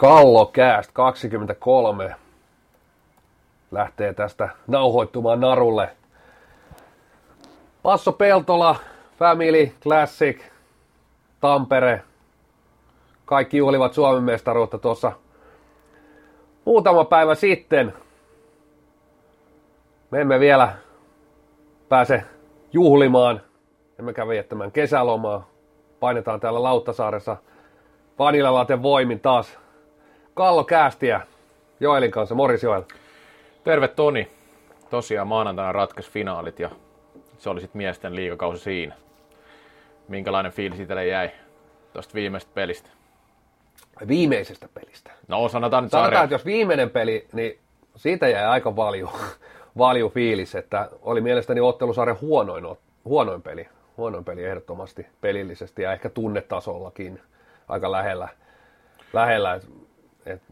Kallo Cast 23 lähtee tästä nauhoittumaan narulle. Passo Peltola, Family, Classic, Tampere. Kaikki juhlivat Suomen mestaruutta tuossa muutama päivä sitten. Me emme vielä pääse juhlimaan, emmekä viettämään kesälomaa. Painetaan täällä Lauttasaaressa Vanilalaten voimin taas Kallo Käästiä Joelin kanssa. Moris Joel. Terve Toni. Tosiaan maanantaina ratkes finaalit ja se oli sitten miesten liikakausi siinä. Minkälainen fiilis itselle jäi tuosta viimeisestä pelistä? Viimeisestä pelistä. No sanotaan nyt Sanotaan, sarja. että jos viimeinen peli, niin siitä jäi aika valju, valju fiilis, että oli mielestäni ottelusarjan huonoin, huonoin peli. Huonoin peli ehdottomasti pelillisesti ja ehkä tunnetasollakin aika lähellä. lähellä et,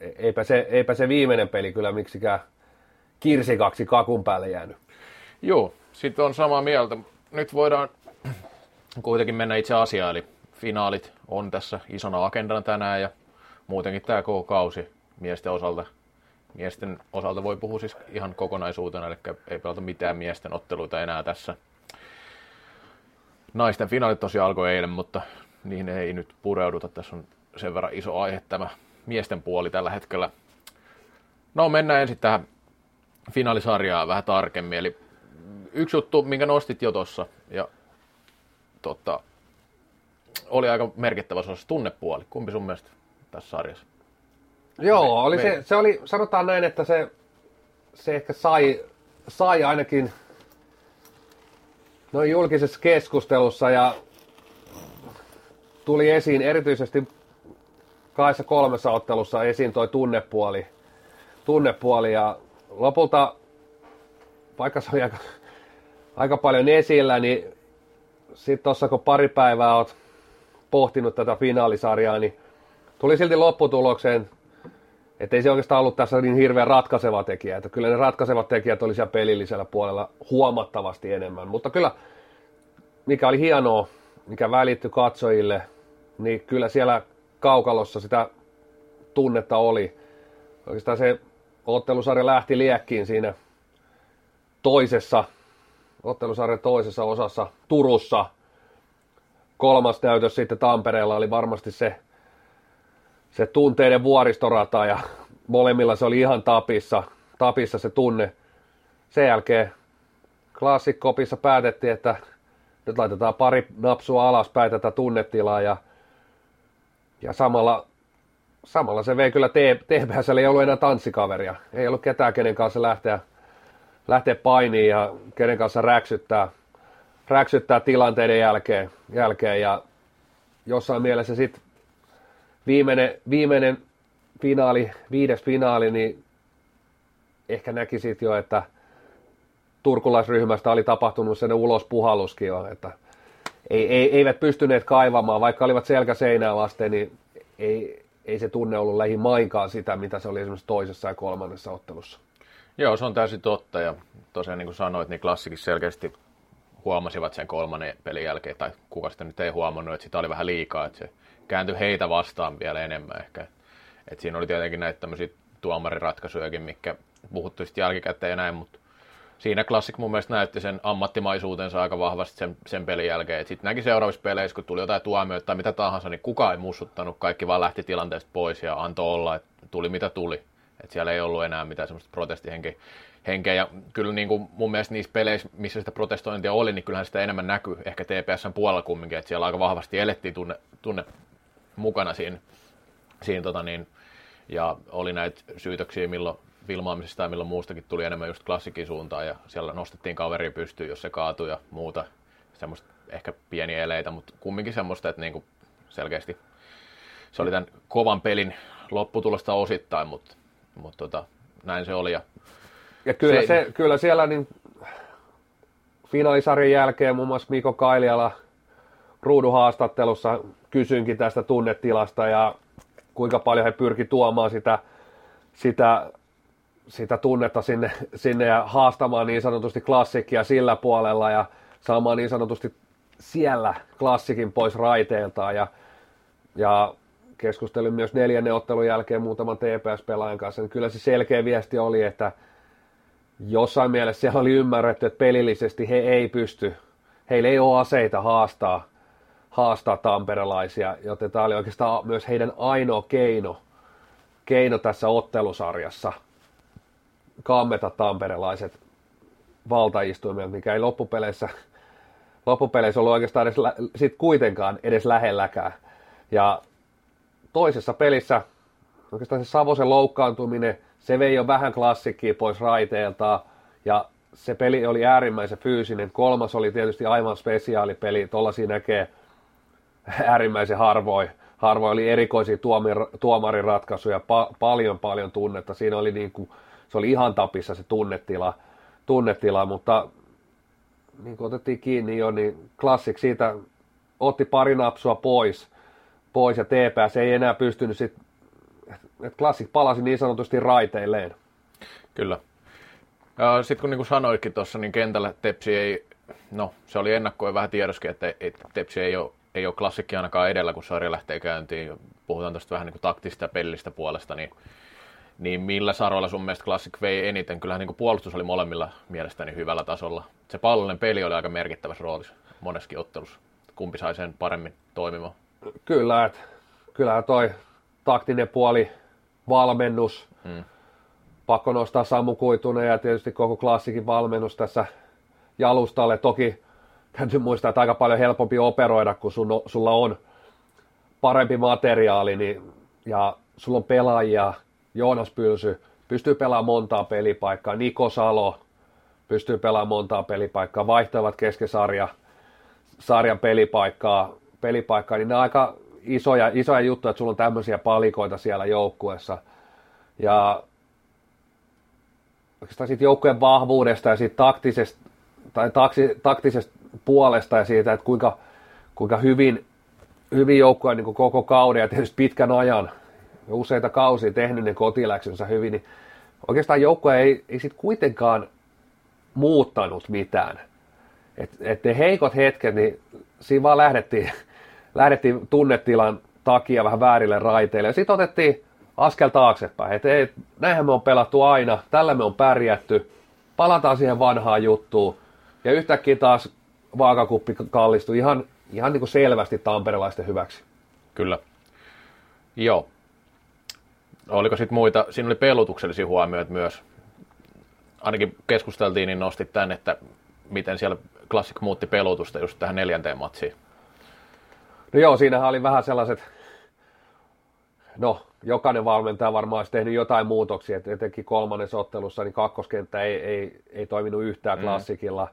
eipä, se, eipä se viimeinen peli kyllä miksikään kirsikaksi kakun päälle jäänyt. Joo, sitten on samaa mieltä. Nyt voidaan kuitenkin mennä itse asiaan, eli finaalit on tässä isona agendana tänään ja muutenkin tämä koko kausi miesten osalta. Miesten osalta voi puhua siis ihan kokonaisuutena, eli ei pelata mitään miesten otteluita enää tässä. Naisten finaalit tosiaan alkoi eilen, mutta niihin ei nyt pureuduta. Tässä on sen verran iso aihe tämä miesten puoli tällä hetkellä. No mennään ensin tähän finaalisarjaan vähän tarkemmin. Eli yksi juttu, minkä nostit jo tuossa, ja tota, oli aika merkittävä se, on se tunnepuoli. Kumpi sun mielestä tässä sarjassa? Joo, oli me- se, se oli, sanotaan näin, että se, se ehkä sai, sai ainakin noin julkisessa keskustelussa ja tuli esiin erityisesti kahdessa kolmessa ottelussa esiin toi tunnepuoli, tunnepuoli ja lopulta, vaikka se oli aika, aika paljon esillä, niin sitten tuossa kun pari päivää oot pohtinut tätä finaalisarjaa, niin tuli silti lopputulokseen, että ei se oikeastaan ollut tässä niin hirveän ratkaiseva tekijä. Että kyllä ne ratkaisevat tekijät oli siellä pelillisellä puolella huomattavasti enemmän. Mutta kyllä, mikä oli hienoa, mikä välittyi katsojille, niin kyllä siellä kaukalossa sitä tunnetta oli. Oikeastaan se ottelusarja lähti liekkiin siinä toisessa, ottelusarjan toisessa osassa Turussa. Kolmas näytös sitten Tampereella oli varmasti se se tunteiden vuoristorata ja molemmilla se oli ihan tapissa, tapissa se tunne. Sen jälkeen klassikkopissa päätettiin, että nyt laitetaan pari napsua alaspäin tätä tunnetilaa ja, ja samalla, samalla se vei kyllä T- TPSlle ei ollut enää tanssikaveria. Ei ollut ketään, kenen kanssa lähteä, lähteä painiin ja kenen kanssa räksyttää, räksyttää tilanteiden jälkeen, jälkeen ja jossain mielessä sitten viimeinen, viimeinen finaali, viides finaali, niin ehkä näkisit jo, että turkulaisryhmästä oli tapahtunut sen ulospuhalluskin jo, että ei, ei, eivät pystyneet kaivamaan, vaikka olivat selkä seinää vasten, niin ei, ei se tunne ollut lähimainkaan sitä, mitä se oli esimerkiksi toisessa ja kolmannessa ottelussa. Joo, se on täysin totta ja tosiaan niin kuin sanoit, niin klassikin selkeästi huomasivat sen kolmannen pelin jälkeen, tai kuka sitä nyt ei huomannut, että sitä oli vähän liikaa, että se kääntyi heitä vastaan vielä enemmän ehkä. Et siinä oli tietenkin näitä tämmöisiä tuomariratkaisujakin, mikä puhuttu sitten jälkikäteen ja näin, mutta siinä Classic mun mielestä näytti sen ammattimaisuutensa aika vahvasti sen, sen pelin jälkeen. Sitten näki seuraavissa peleissä, kun tuli jotain tuomioita tai mitä tahansa, niin kukaan ei mussuttanut, kaikki vaan lähti tilanteesta pois ja antoi olla, että tuli mitä tuli. Et siellä ei ollut enää mitään semmoista protestihenkeä. Henkeä. Ja kyllä niin kuin mun mielestä niissä peleissä, missä sitä protestointia oli, niin kyllähän sitä enemmän näkyy ehkä TPSn puolella kumminkin, että siellä aika vahvasti elettiin tunne, tunne mukana siinä, siinä tota niin, ja oli näitä syytöksiä milloin filmaamisesta ja milloin muustakin tuli enemmän just klassikin suuntaan ja siellä nostettiin kaveri pystyyn, jos se kaatui ja muuta. Semmoista ehkä pieniä eleitä, mutta kumminkin semmoista, että niinku selkeästi se oli tämän kovan pelin lopputulosta osittain, mutta, mutta tota, näin se oli. Ja Ja kyllä, Se- se, kyllä siellä niin finaalisarjan jälkeen muun muassa Miko Kailiala ruuduhaastattelussa kysyinkin tästä tunnetilasta ja kuinka paljon he pyrki tuomaan sitä, sitä, sitä tunnetta sinne, sinne ja haastamaan niin sanotusti klassikkia sillä puolella ja saamaan niin sanotusti siellä klassikin pois raiteiltaan ja, ja keskustelin myös neljännen ottelun jälkeen muutaman TPS-pelaajan kanssa, niin kyllä se selkeä viesti oli, että jossain mielessä siellä oli ymmärretty, että pelillisesti he ei pysty, heillä ei ole aseita haastaa, haastaa tamperelaisia, joten tämä oli oikeastaan myös heidän ainoa keino, keino tässä ottelusarjassa kammeta tamperelaiset valtaistuimet, mikä ei loppupeleissä, loppupeleissä ollut oikeastaan edes, sit kuitenkaan edes lähelläkään. Ja toisessa pelissä oikeastaan se Savosen loukkaantuminen, se vei jo vähän klassikkiä pois raiteelta ja se peli oli äärimmäisen fyysinen. Kolmas oli tietysti aivan spesiaalipeli, siinä näkee äärimmäisen harvoin. Harvoin oli erikoisia tuomarin ratkaisuja, pa- paljon paljon tunnetta. Siinä oli niin kuin, se oli ihan tapissa se tunnetila, tunnetila mutta niin kuin otettiin kiinni jo, niin klassik siitä otti pari napsua pois, pois ja TPS ei enää pystynyt sitten, että klassik palasi niin sanotusti raiteilleen. Kyllä. Sitten kun niin kuin sanoitkin tuossa, niin kentällä Tepsi ei, no se oli ennakkoin vähän tiedoskin, että Tepsi ei ole, ei ole klassikki ainakaan edellä, kun sarja lähtee käyntiin. Puhutaan tuosta vähän niin kuin taktista pellistä puolesta, niin, niin millä saroilla sun mielestä Classic vei eniten? Kyllähän niin kuin puolustus oli molemmilla mielestäni hyvällä tasolla. Se pallollinen peli oli aika merkittävässä roolissa moneskin ottelussa. Kumpi sai sen paremmin toimimaan? Kyllä, että kyllähän toi taktinen puoli, valmennus, hmm pakko nostaa Samu Kuitunen ja tietysti koko klassikin valmennus tässä jalustalle. Toki täytyy muistaa, että aika paljon helpompi operoida, kun sun, sulla on parempi materiaali niin, ja sulla on pelaajia, Joonas Pylsy pystyy pelaamaan montaa pelipaikkaa, Niko Salo pystyy pelaamaan montaa pelipaikkaa, vaihtavat keskisarja sarjan pelipaikkaa, pelipaikkaa, niin ne on aika isoja, isoja juttuja, että sulla on tämmöisiä palikoita siellä joukkueessa. Ja oikeastaan siitä joukkojen vahvuudesta ja siitä taktisesta, tai taksi, taktisesta puolesta ja siitä, että kuinka, kuinka hyvin, hyvin joukkoja niin koko kauden ja tietysti pitkän ajan, useita kausia tehnyt ne kotiläksynsä hyvin, niin oikeastaan joukkoja ei, ei sitten kuitenkaan muuttanut mitään. Et, et ne heikot hetket, niin siinä vaan lähdettiin, lähdettiin tunnetilan takia vähän väärille raiteille. Ja sitten otettiin askel taaksepäin. Että ei, näinhän me on pelattu aina, tällä me on pärjätty, palataan siihen vanhaan juttuun. Ja yhtäkkiä taas vaakakuppi kallistui ihan, ihan niin kuin selvästi tamperelaisten hyväksi. Kyllä. Joo. Oliko sitten muita, siinä oli pelutuksellisia huomioita myös. Ainakin keskusteltiin, niin nostit tämän, että miten siellä Classic muutti pelutusta just tähän neljänteen matsiin. No joo, siinähän oli vähän sellaiset, no jokainen valmentaja varmaan olisi tehnyt jotain muutoksia, että etenkin kolmannessa ottelussa niin kakkoskenttä ei, ei, ei toiminut yhtään mm. klassikilla.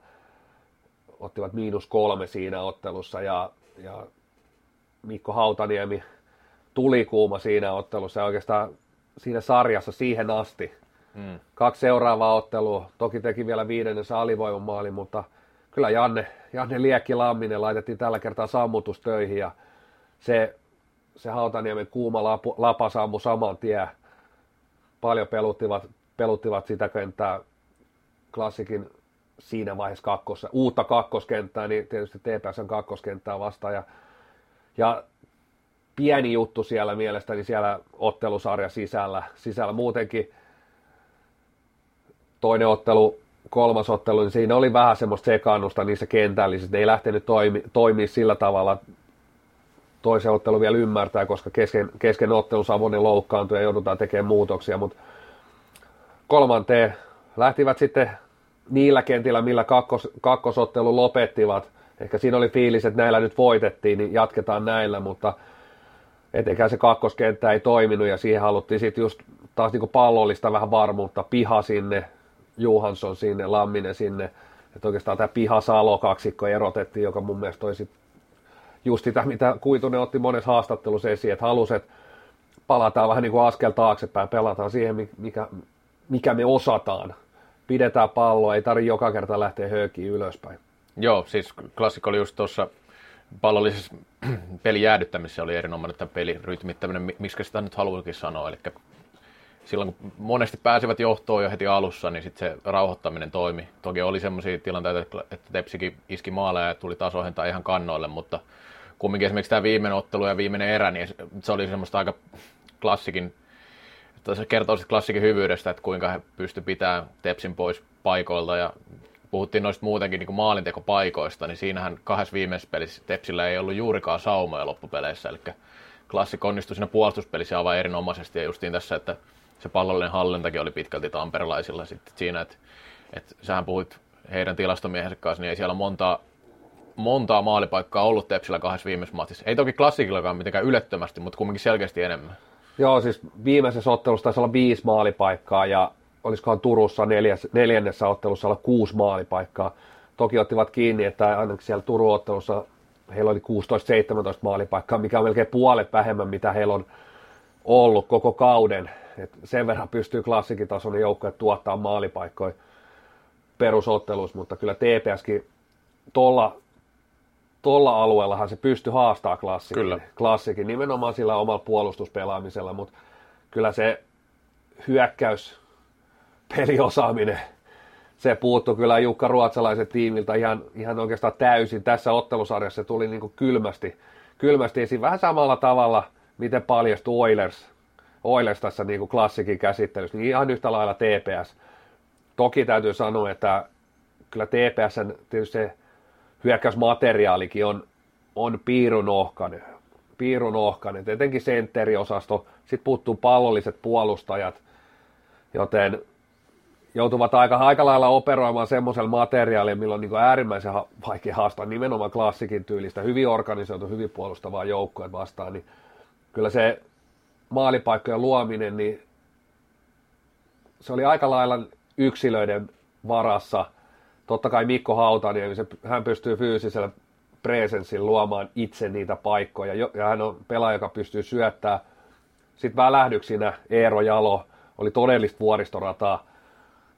Ottivat miinus kolme siinä ottelussa ja, ja Mikko Hautaniemi tuli kuuma siinä ottelussa ja oikeastaan siinä sarjassa siihen asti. Mm. Kaksi seuraavaa ottelua, toki teki vielä viidennessä alivoiman maali, mutta kyllä Janne, Janne Liekki Lamminen laitettiin tällä kertaa sammutustöihin ja se se Hautaniemen kuuma lapu, lapa sammui saman tien. Paljon peluttivat, peluttivat sitä kenttää klassikin siinä vaiheessa kakkossa, uutta kakkoskenttää, niin tietysti TPSn kakkoskenttää vastaan. Ja, ja pieni juttu siellä mielestäni siellä ottelusarja sisällä. sisällä. Muutenkin toinen ottelu, kolmas ottelu, niin siinä oli vähän semmoista sekaannusta niissä kentällisissä. Ne ei lähtenyt toimi, toimia sillä tavalla toisen ottelu vielä ymmärtää, koska kesken, kesken ottelu Savonen loukkaantui ja joudutaan tekemään muutoksia, mutta kolmanteen lähtivät sitten niillä kentillä, millä kakkos, kakkosottelu lopettivat. Ehkä siinä oli fiilis, että näillä nyt voitettiin, niin jatketaan näillä, mutta etenkään se kakkoskenttä ei toiminut ja siihen haluttiin sitten just taas niin pallollista vähän varmuutta, piha sinne, Johansson sinne, Lamminen sinne, että oikeastaan tämä piha-salo kaksikko erotettiin, joka mun mielestä toi sit just sitä, mitä Kuitunen otti monessa haastattelussa esiin, että halusi, että palataan vähän niin kuin askel taaksepäin, pelataan siihen, mikä, mikä me osataan. Pidetään palloa, ei tarvitse joka kerta lähteä höökiin ylöspäin. Joo, siis klassikko oli just tuossa pallollisessa pelin jäädyttämisessä oli erinomainen tämä pelin rytmittäminen, miksi sitä nyt haluakin sanoa, eli silloin kun monesti pääsivät johtoon jo heti alussa, niin sitten se rauhoittaminen toimi. Toki oli sellaisia tilanteita, että Tepsikin iski maaleja ja tuli taas ohentaa ihan kannoille, mutta kumminkin esimerkiksi tämä viimeinen ottelu ja viimeinen erä, niin se oli semmoista aika klassikin, se kertoo klassikin hyvyydestä, että kuinka he pystyivät pitämään Tepsin pois paikoilta ja puhuttiin noista muutenkin niin maalintekopaikoista, niin siinähän kahdessa viimeisessä pelissä Tepsillä ei ollut juurikaan saumoja loppupeleissä, eli Klassik onnistui siinä puolustuspelissä aivan erinomaisesti, ja justiin tässä, että se pallollinen hallintakin oli pitkälti tamperelaisilla sitten siinä, että, että sähän puhuit heidän tilastomiehensä kanssa, niin ei siellä montaa, montaa maalipaikkaa ollut Tepsillä kahdessa viimeisessä matissa. Ei toki klassikillakaan mitenkään ylettömästi, mutta kumminkin selkeästi enemmän. Joo, siis viimeisessä ottelussa taisi olla viisi maalipaikkaa ja olisikohan Turussa neljäs, neljännessä ottelussa olla kuusi maalipaikkaa. Toki ottivat kiinni, että ainakin siellä Turun ottelussa heillä oli 16-17 maalipaikkaa, mikä on melkein puolet vähemmän, mitä heillä on ollut koko kauden. Et sen verran pystyy klassikitason joukkoja tuottaa maalipaikkoja perusotteluissa, mutta kyllä TPSkin tuolla tuolla alueellahan se pystyy haastaa klassikin, kyllä. klassikin nimenomaan sillä omalla puolustuspelaamisella, mutta kyllä se hyökkäys peliosaaminen, se puuttu kyllä Jukka Ruotsalaisen tiimiltä ihan, ihan oikeastaan täysin. Tässä ottelusarjassa se tuli niin kuin kylmästi, kylmästi esiin vähän samalla tavalla, miten paljastui Oilers, Oilers tässä niin kuin klassikin käsittelyssä, niin ihan yhtä lailla TPS. Toki täytyy sanoa, että kyllä TPSn tietysti se hyökkäysmateriaalikin on, on piirunohkainen. piirunohkainen. Tietenkin sentteriosasto, sitten puuttuu pallolliset puolustajat, joten joutuvat aika, aika lailla operoimaan semmoisella materiaalilla, millä on niin äärimmäisen ha- vaikea haastaa nimenomaan klassikin tyylistä, hyvin organisoitu, hyvin puolustavaa joukkoja vastaan, niin kyllä se maalipaikkojen luominen, niin se oli aika lailla yksilöiden varassa. Totta kai Mikko Hautaniemi, se, hän pystyy fyysisellä presenssillä luomaan itse niitä paikkoja, ja hän on pelaaja, joka pystyy syöttämään. Sitten välähdyksinä Eero Jalo oli todellista vuoristorataa,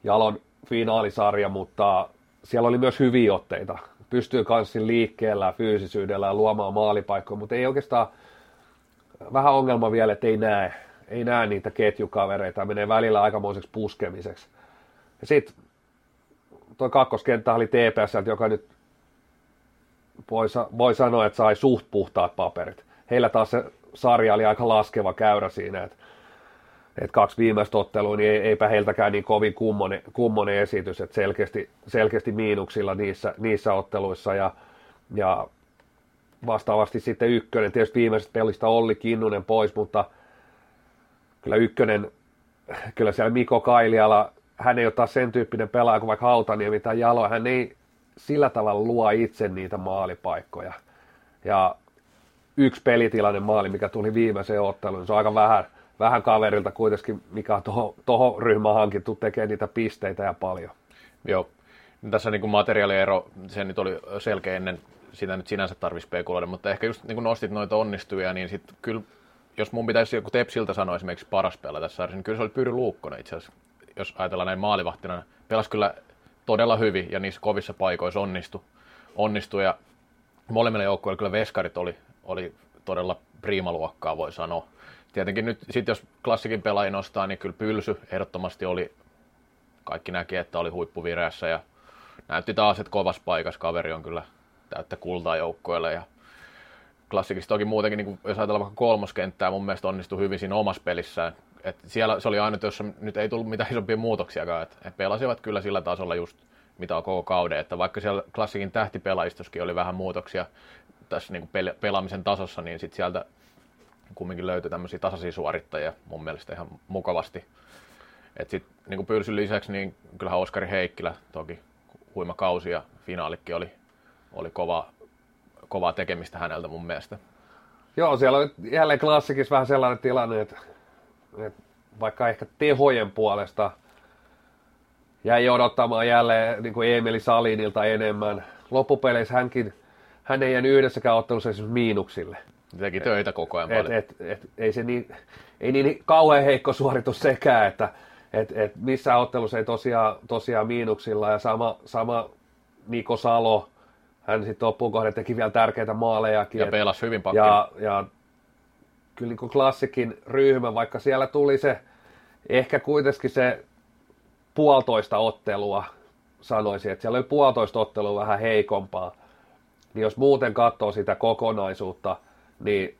Jalon finaalisarja, mutta siellä oli myös hyviä otteita. Pystyy kanssin liikkeellä, fyysisyydellä luomaan maalipaikkoja, mutta ei oikeastaan vähän ongelma vielä, että ei näe, ei näe niitä ketjukavereita, menee välillä aikamoiseksi puskemiseksi. Ja sitten tuo kakkoskenttä oli TPS, joka nyt voi, voi sanoa, että sai suht puhtaat paperit. Heillä taas se sarja oli aika laskeva käyrä siinä, että et kaksi viimeistä ottelua, niin eipä heiltäkään niin kovin kummonen, kummonen esitys, että selkeästi, selkeästi miinuksilla niissä, niissä otteluissa ja, ja vastaavasti sitten ykkönen, tietysti viimeisestä pelistä Olli Kinnunen pois, mutta kyllä ykkönen, kyllä siellä Miko Kailiala, hän ei ole taas sen tyyppinen pelaaja kuin vaikka Hautaniemi tai Jalo, hän ei sillä tavalla luo itse niitä maalipaikkoja. Ja yksi pelitilanne maali, mikä tuli viimeiseen otteluun, niin se on aika vähän, vähän kaverilta kuitenkin, mikä on tuohon toho ryhmään hankittu, tekee niitä pisteitä ja paljon. Joo. Tässä niin materiaaliero, se nyt oli selkeä ennen sitä nyt sinänsä tarvitsisi spekuloida, mutta ehkä just niin nostit noita onnistujia, niin sitten kyllä, jos mun pitäisi joku Tepsiltä sanoa esimerkiksi paras pelaa tässä niin kyllä se oli Pyry Luukkonen itse asiassa, jos ajatellaan näin maalivahtina. Pelasi kyllä todella hyvin ja niissä kovissa paikoissa onnistui. onnistui ja molemmille joukkueille kyllä veskarit oli, oli todella priimaluokkaa, voi sanoa. Tietenkin nyt, sit jos klassikin pelaaja nostaa, niin kyllä Pylsy ehdottomasti oli, kaikki näki, että oli huippuvireessä ja näytti taas, että kovassa paikassa kaveri on kyllä täyttä kultaa joukkoille ja klassikista toki muutenkin, niin jos ajatellaan vaikka kolmoskenttää, mun mielestä onnistui hyvin siinä omassa pelissään. Et siellä se oli ainut, jossa nyt ei tullut mitään isompia muutoksiakaan. Et he pelasivat kyllä sillä tasolla just mitä on koko kauden. Että vaikka siellä klassikin tähtipelaajistoskin oli vähän muutoksia tässä niin pelaamisen tasossa, niin sitten sieltä kumminkin löytyi tämmöisiä tasaisia suorittajia mun mielestä ihan mukavasti. Et sit, niin kuin Pylsyn lisäksi, niin kyllähän Oskari Heikkilä toki huima kausi ja finaalikin oli, oli kova, kovaa tekemistä häneltä mun mielestä. Joo, siellä oli jälleen klassikissa vähän sellainen tilanne, että, että vaikka ehkä tehojen puolesta jäi odottamaan jälleen niin kuin Emeli Salinilta enemmän. Loppupeleissä hänkin, hän ei jäänyt yhdessäkään ottelussa esimerkiksi miinuksille. Teki töitä koko ajan paljon. Et, et, et, ei se niin, ei niin kauhean heikko suoritus sekään, että et, et missään ottelussa ei tosiaan, tosiaan miinuksilla ja sama, sama Niko Salo, hän sitten loppuun kohden teki vielä tärkeitä maalejakin. Ja pelasi hyvin pakkia. Ja, ja kyllä niin klassikin ryhmä, vaikka siellä tuli se ehkä kuitenkin se puolitoista ottelua, sanoisin, että siellä oli puolitoista ottelua vähän heikompaa, niin jos muuten katsoo sitä kokonaisuutta, niin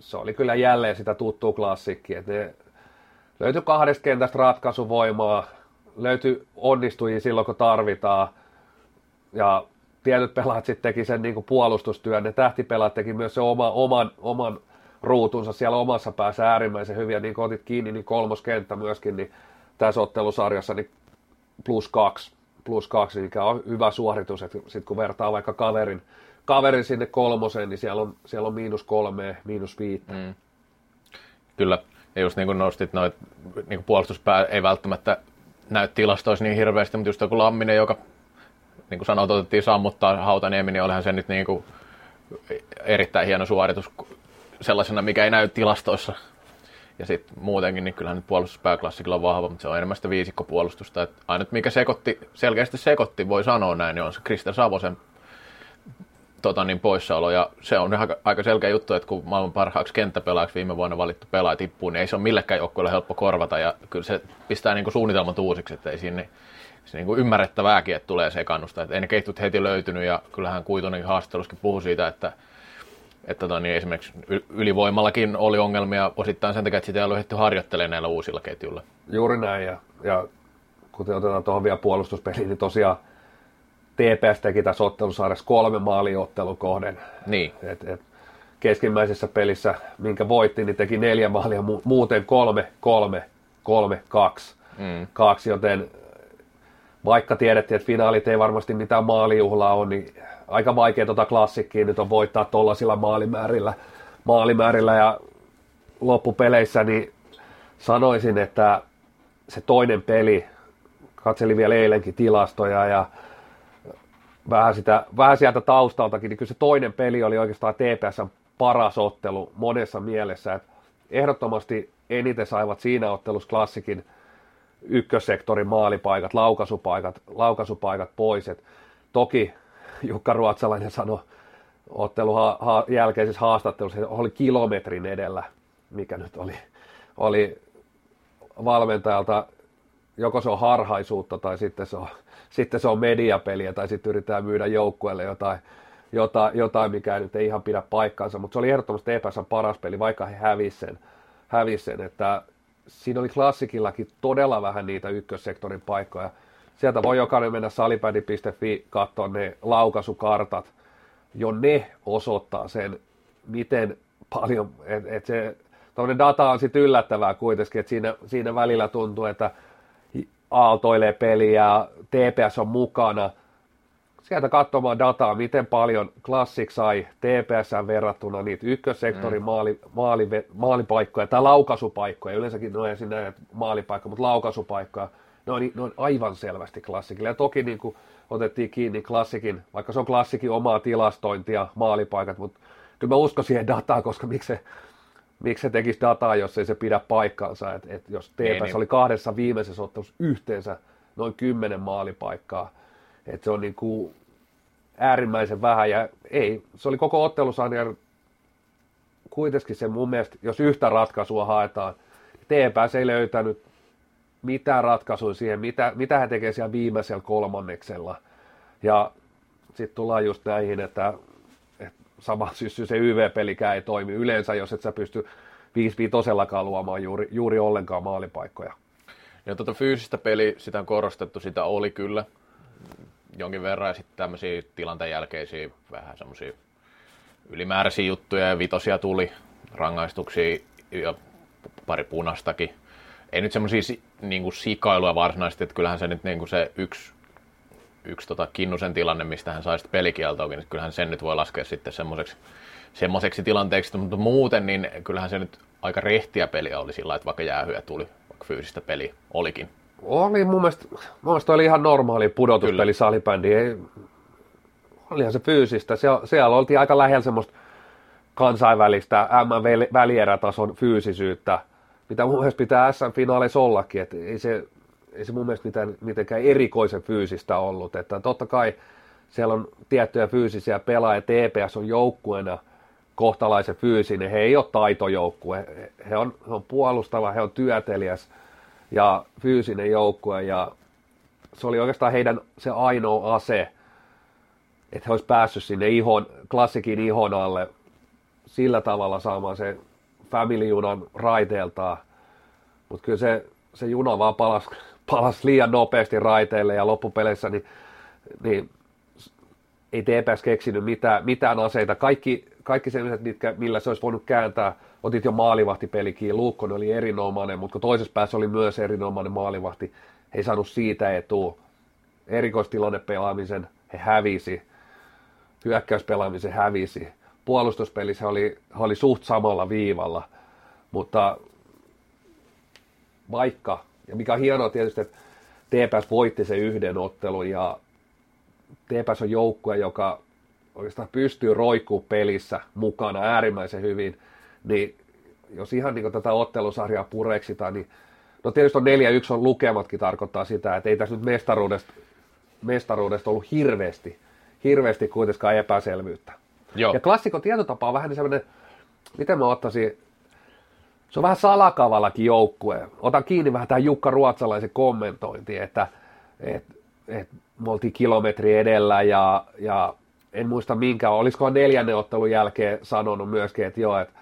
se oli kyllä jälleen sitä tuttua klassikkiä, että ne löytyi kahdesta kentästä ratkaisuvoimaa, löytyi onnistujia silloin, kun tarvitaan, ja tietyt pelaat sitten teki sen niin puolustustyön, ne tähtipelaat teki myös se oma, oman, oman ruutunsa siellä omassa päässä äärimmäisen hyviä, niin kun otit kiinni, niin kolmoskenttä myöskin, niin tässä ottelusarjassa niin plus kaksi, plus kaksi, mikä on hyvä suoritus, että sitten kun vertaa vaikka kaverin, kaverin sinne kolmoseen, niin siellä on, siellä on miinus kolme, miinus viittä. Mm. Kyllä, ja just niin kuin nostit noit, niin puolustuspää ei välttämättä näy tilastoissa niin hirveästi, mutta just joku Lamminen, joka niin kuin sanoit, otettiin sammuttaa Hautaniemi, niin olihan se nyt niin kuin erittäin hieno suoritus sellaisena, mikä ei näy tilastoissa. Ja sitten muutenkin, niin kyllähän nyt puolustuspääklassikilla on vahva, mutta se on enemmän sitä viisikkopuolustusta. Et ainut mikä sekoitti, selkeästi sekoitti, voi sanoa näin, niin on se Krista Savosen tota, niin poissaolo. Ja se on aika, aika selkeä juttu, että kun maailman parhaaksi kenttäpelaajaksi viime vuonna valittu pelaaja tippuu, niin ei se ole millekään joukkueelle helppo korvata. Ja kyllä se pistää niin kuin suunnitelmat uusiksi, että ei sinne se niin kuin ymmärrettävääkin, että tulee sekannusta. Että ei ne kehtut heti löytynyt ja kyllähän Kuitonenkin haastattelussakin puhui siitä, että että tota, niin esimerkiksi ylivoimallakin oli ongelmia osittain sen takia, että sitä ei ollut harjoittelemaan näillä uusilla ketjuilla. Juuri näin, ja, ja kuten otetaan tuohon vielä puolustuspeliin, niin tosiaan TPS teki tässä ottelusarjassa kolme maaliottelun kohden. Niin. Et, et keskimmäisessä pelissä, minkä voitti, niin teki neljä maalia, muuten kolme, kolme, kolme, kaksi. Mm. kaksi joten vaikka tiedettiin, että finaalit ei varmasti mitään maalijuhlaa ole, niin aika vaikea tuota klassikkiä nyt on voittaa tuollaisilla maalimäärillä, maalimäärillä ja loppupeleissä niin sanoisin, että se toinen peli, katselin vielä eilenkin tilastoja ja vähän, sitä, vähän sieltä taustaltakin, niin kyllä se toinen peli oli oikeastaan TPSn paras ottelu monessa mielessä. Että ehdottomasti eniten saivat siinä ottelussa klassikin ykkössektorin maalipaikat, laukaisupaikat, laukaisupaikat pois. Et toki Jukka Ruotsalainen sanoi ottelun ha- ha- jälkeisessä haastattelussa, että oli kilometrin edellä, mikä nyt oli, oli valmentajalta, joko se on harhaisuutta tai sitten se on, sitten se on mediapeliä tai sitten yritetään myydä joukkueelle jotain, jotain, jotain, mikä nyt ei ihan pidä paikkaansa, mutta se oli ehdottomasti epässä paras peli, vaikka he hävisi sen, hävisi sen että siinä oli klassikillakin todella vähän niitä ykkössektorin paikkoja. Sieltä voi jokainen mennä salipädi.fi katsoa ne laukaisukartat. Jo ne osoittaa sen, miten paljon, että et se data on sitten yllättävää kuitenkin, että siinä, siinä välillä tuntuu, että aaltoilee peliä TPS on mukana. Sieltä katsomaan dataa, miten paljon Classic sai TPS verrattuna niitä ykkössektorin mm. maali, maali, maalipaikkoja tai laukaisupaikkoja. Yleensäkin no ei sinne maalipaikka, mutta laukaisupaikkoja ne on, ne on aivan selvästi klassikille. Ja toki niin kuin otettiin kiinni klassikin, vaikka se on klassikin omaa tilastointia, maalipaikat, mutta kyllä mä uskon siihen dataan, koska miksi se, miksi se tekisi dataa, jos ei se pidä paikkaansa. Et, et jos TPS niin, niin. oli kahdessa viimeisessä ottelussa yhteensä noin kymmenen maalipaikkaa, että se on niin kuin äärimmäisen vähän ja ei, se oli koko ottelusarjan kuitenkin se mun mielestä, jos yhtä ratkaisua haetaan, TPS ei löytänyt mitään ratkaisuja siihen, mitä, mitä hän tekee siellä viimeisellä kolmanneksella. Ja sitten tullaan just näihin, että sama syssy se YV-pelikään ei toimi yleensä, jos et sä pysty 5 viitosellakaan luomaan juuri, juuri ollenkaan maalipaikkoja. Ja tuota fyysistä peli, sitä on korostettu, sitä oli kyllä jonkin verran, ja sitten tämmöisiä tilanteen jälkeisiä vähän semmoisia ylimääräisiä juttuja, ja vitosia tuli, rangaistuksia ja pari punastakin ei nyt semmoisia niin sikailuja varsinaisesti, että kyllähän se nyt niin kuin se yksi, yksi tota Kinnusen tilanne, mistä hän sai sitten pelikieltoakin, niin kyllähän sen nyt voi laskea sitten semmoiseksi, semmoiseksi tilanteeksi, mutta muuten niin kyllähän se nyt aika rehtiä peliä oli sillä että vaikka jäähyä tuli, vaikka fyysistä peli olikin. Oli mun mielestä, mun mielestä oli ihan normaali pudotuspeli salibändi, ei, olihan se fyysistä, siellä, siellä oltiin aika lähellä semmoista kansainvälistä M-välierätason fyysisyyttä, mitä mun mielestä pitää SM-finaaleissa ollakin, että ei se, ei se mun mielestä mitään, mitenkään erikoisen fyysistä ollut, että totta kai siellä on tiettyjä fyysisiä pelaajia, TPS on joukkueena kohtalaisen fyysinen, he ei ole taitojoukkue, he on, he on puolustava, he on työtelijäs ja fyysinen joukkue. Ja se oli oikeastaan heidän se ainoa ase että he olisi päässyt sinne ihon, klassikin ihon alle sillä tavalla saamaan se family-junan raiteeltaan. Mutta kyllä se, se juna vaan palasi, palasi liian nopeasti raiteille ja loppupeleissä niin, niin ei TPS keksinyt mitään, mitään aseita. Kaikki, kaikki sellaiset, mitkä, millä se olisi voinut kääntää, otit jo maalivahtipelikin, Luukkonen oli erinomainen, mutta kun toisessa päässä oli myös erinomainen maalivahti, he ei saanut siitä etua. Erikoistilanne pelaamisen he hävisi, hyökkäyspelaamisen hävisi. Puolustuspelissä he oli, he oli suht samalla viivalla, mutta vaikka, ja mikä on hienoa tietysti, että TPS voitti se yhden ottelun ja TPS on joukkue, joka oikeastaan pystyy roikkuu pelissä mukana äärimmäisen hyvin, niin jos ihan niin tätä ottelusarjaa pureksitaan, niin no tietysti on 4-1 on lukematkin tarkoittaa sitä, että ei tässä nyt mestaruudesta, mestaruudesta ollut hirveästi, hirveästi kuitenkaan epäselvyyttä. Joo. Ja klassikon tietotapa on vähän niin sellainen, miten mä ottaisin, se on vähän salakavallakin joukkue. Otan kiinni vähän tähän Jukka Ruotsalaisen kommentointiin, että et, et, me oltiin kilometri edellä ja, ja en muista minkä, olisiko neljännen ottelun jälkeen sanonut myöskin, että joo, että,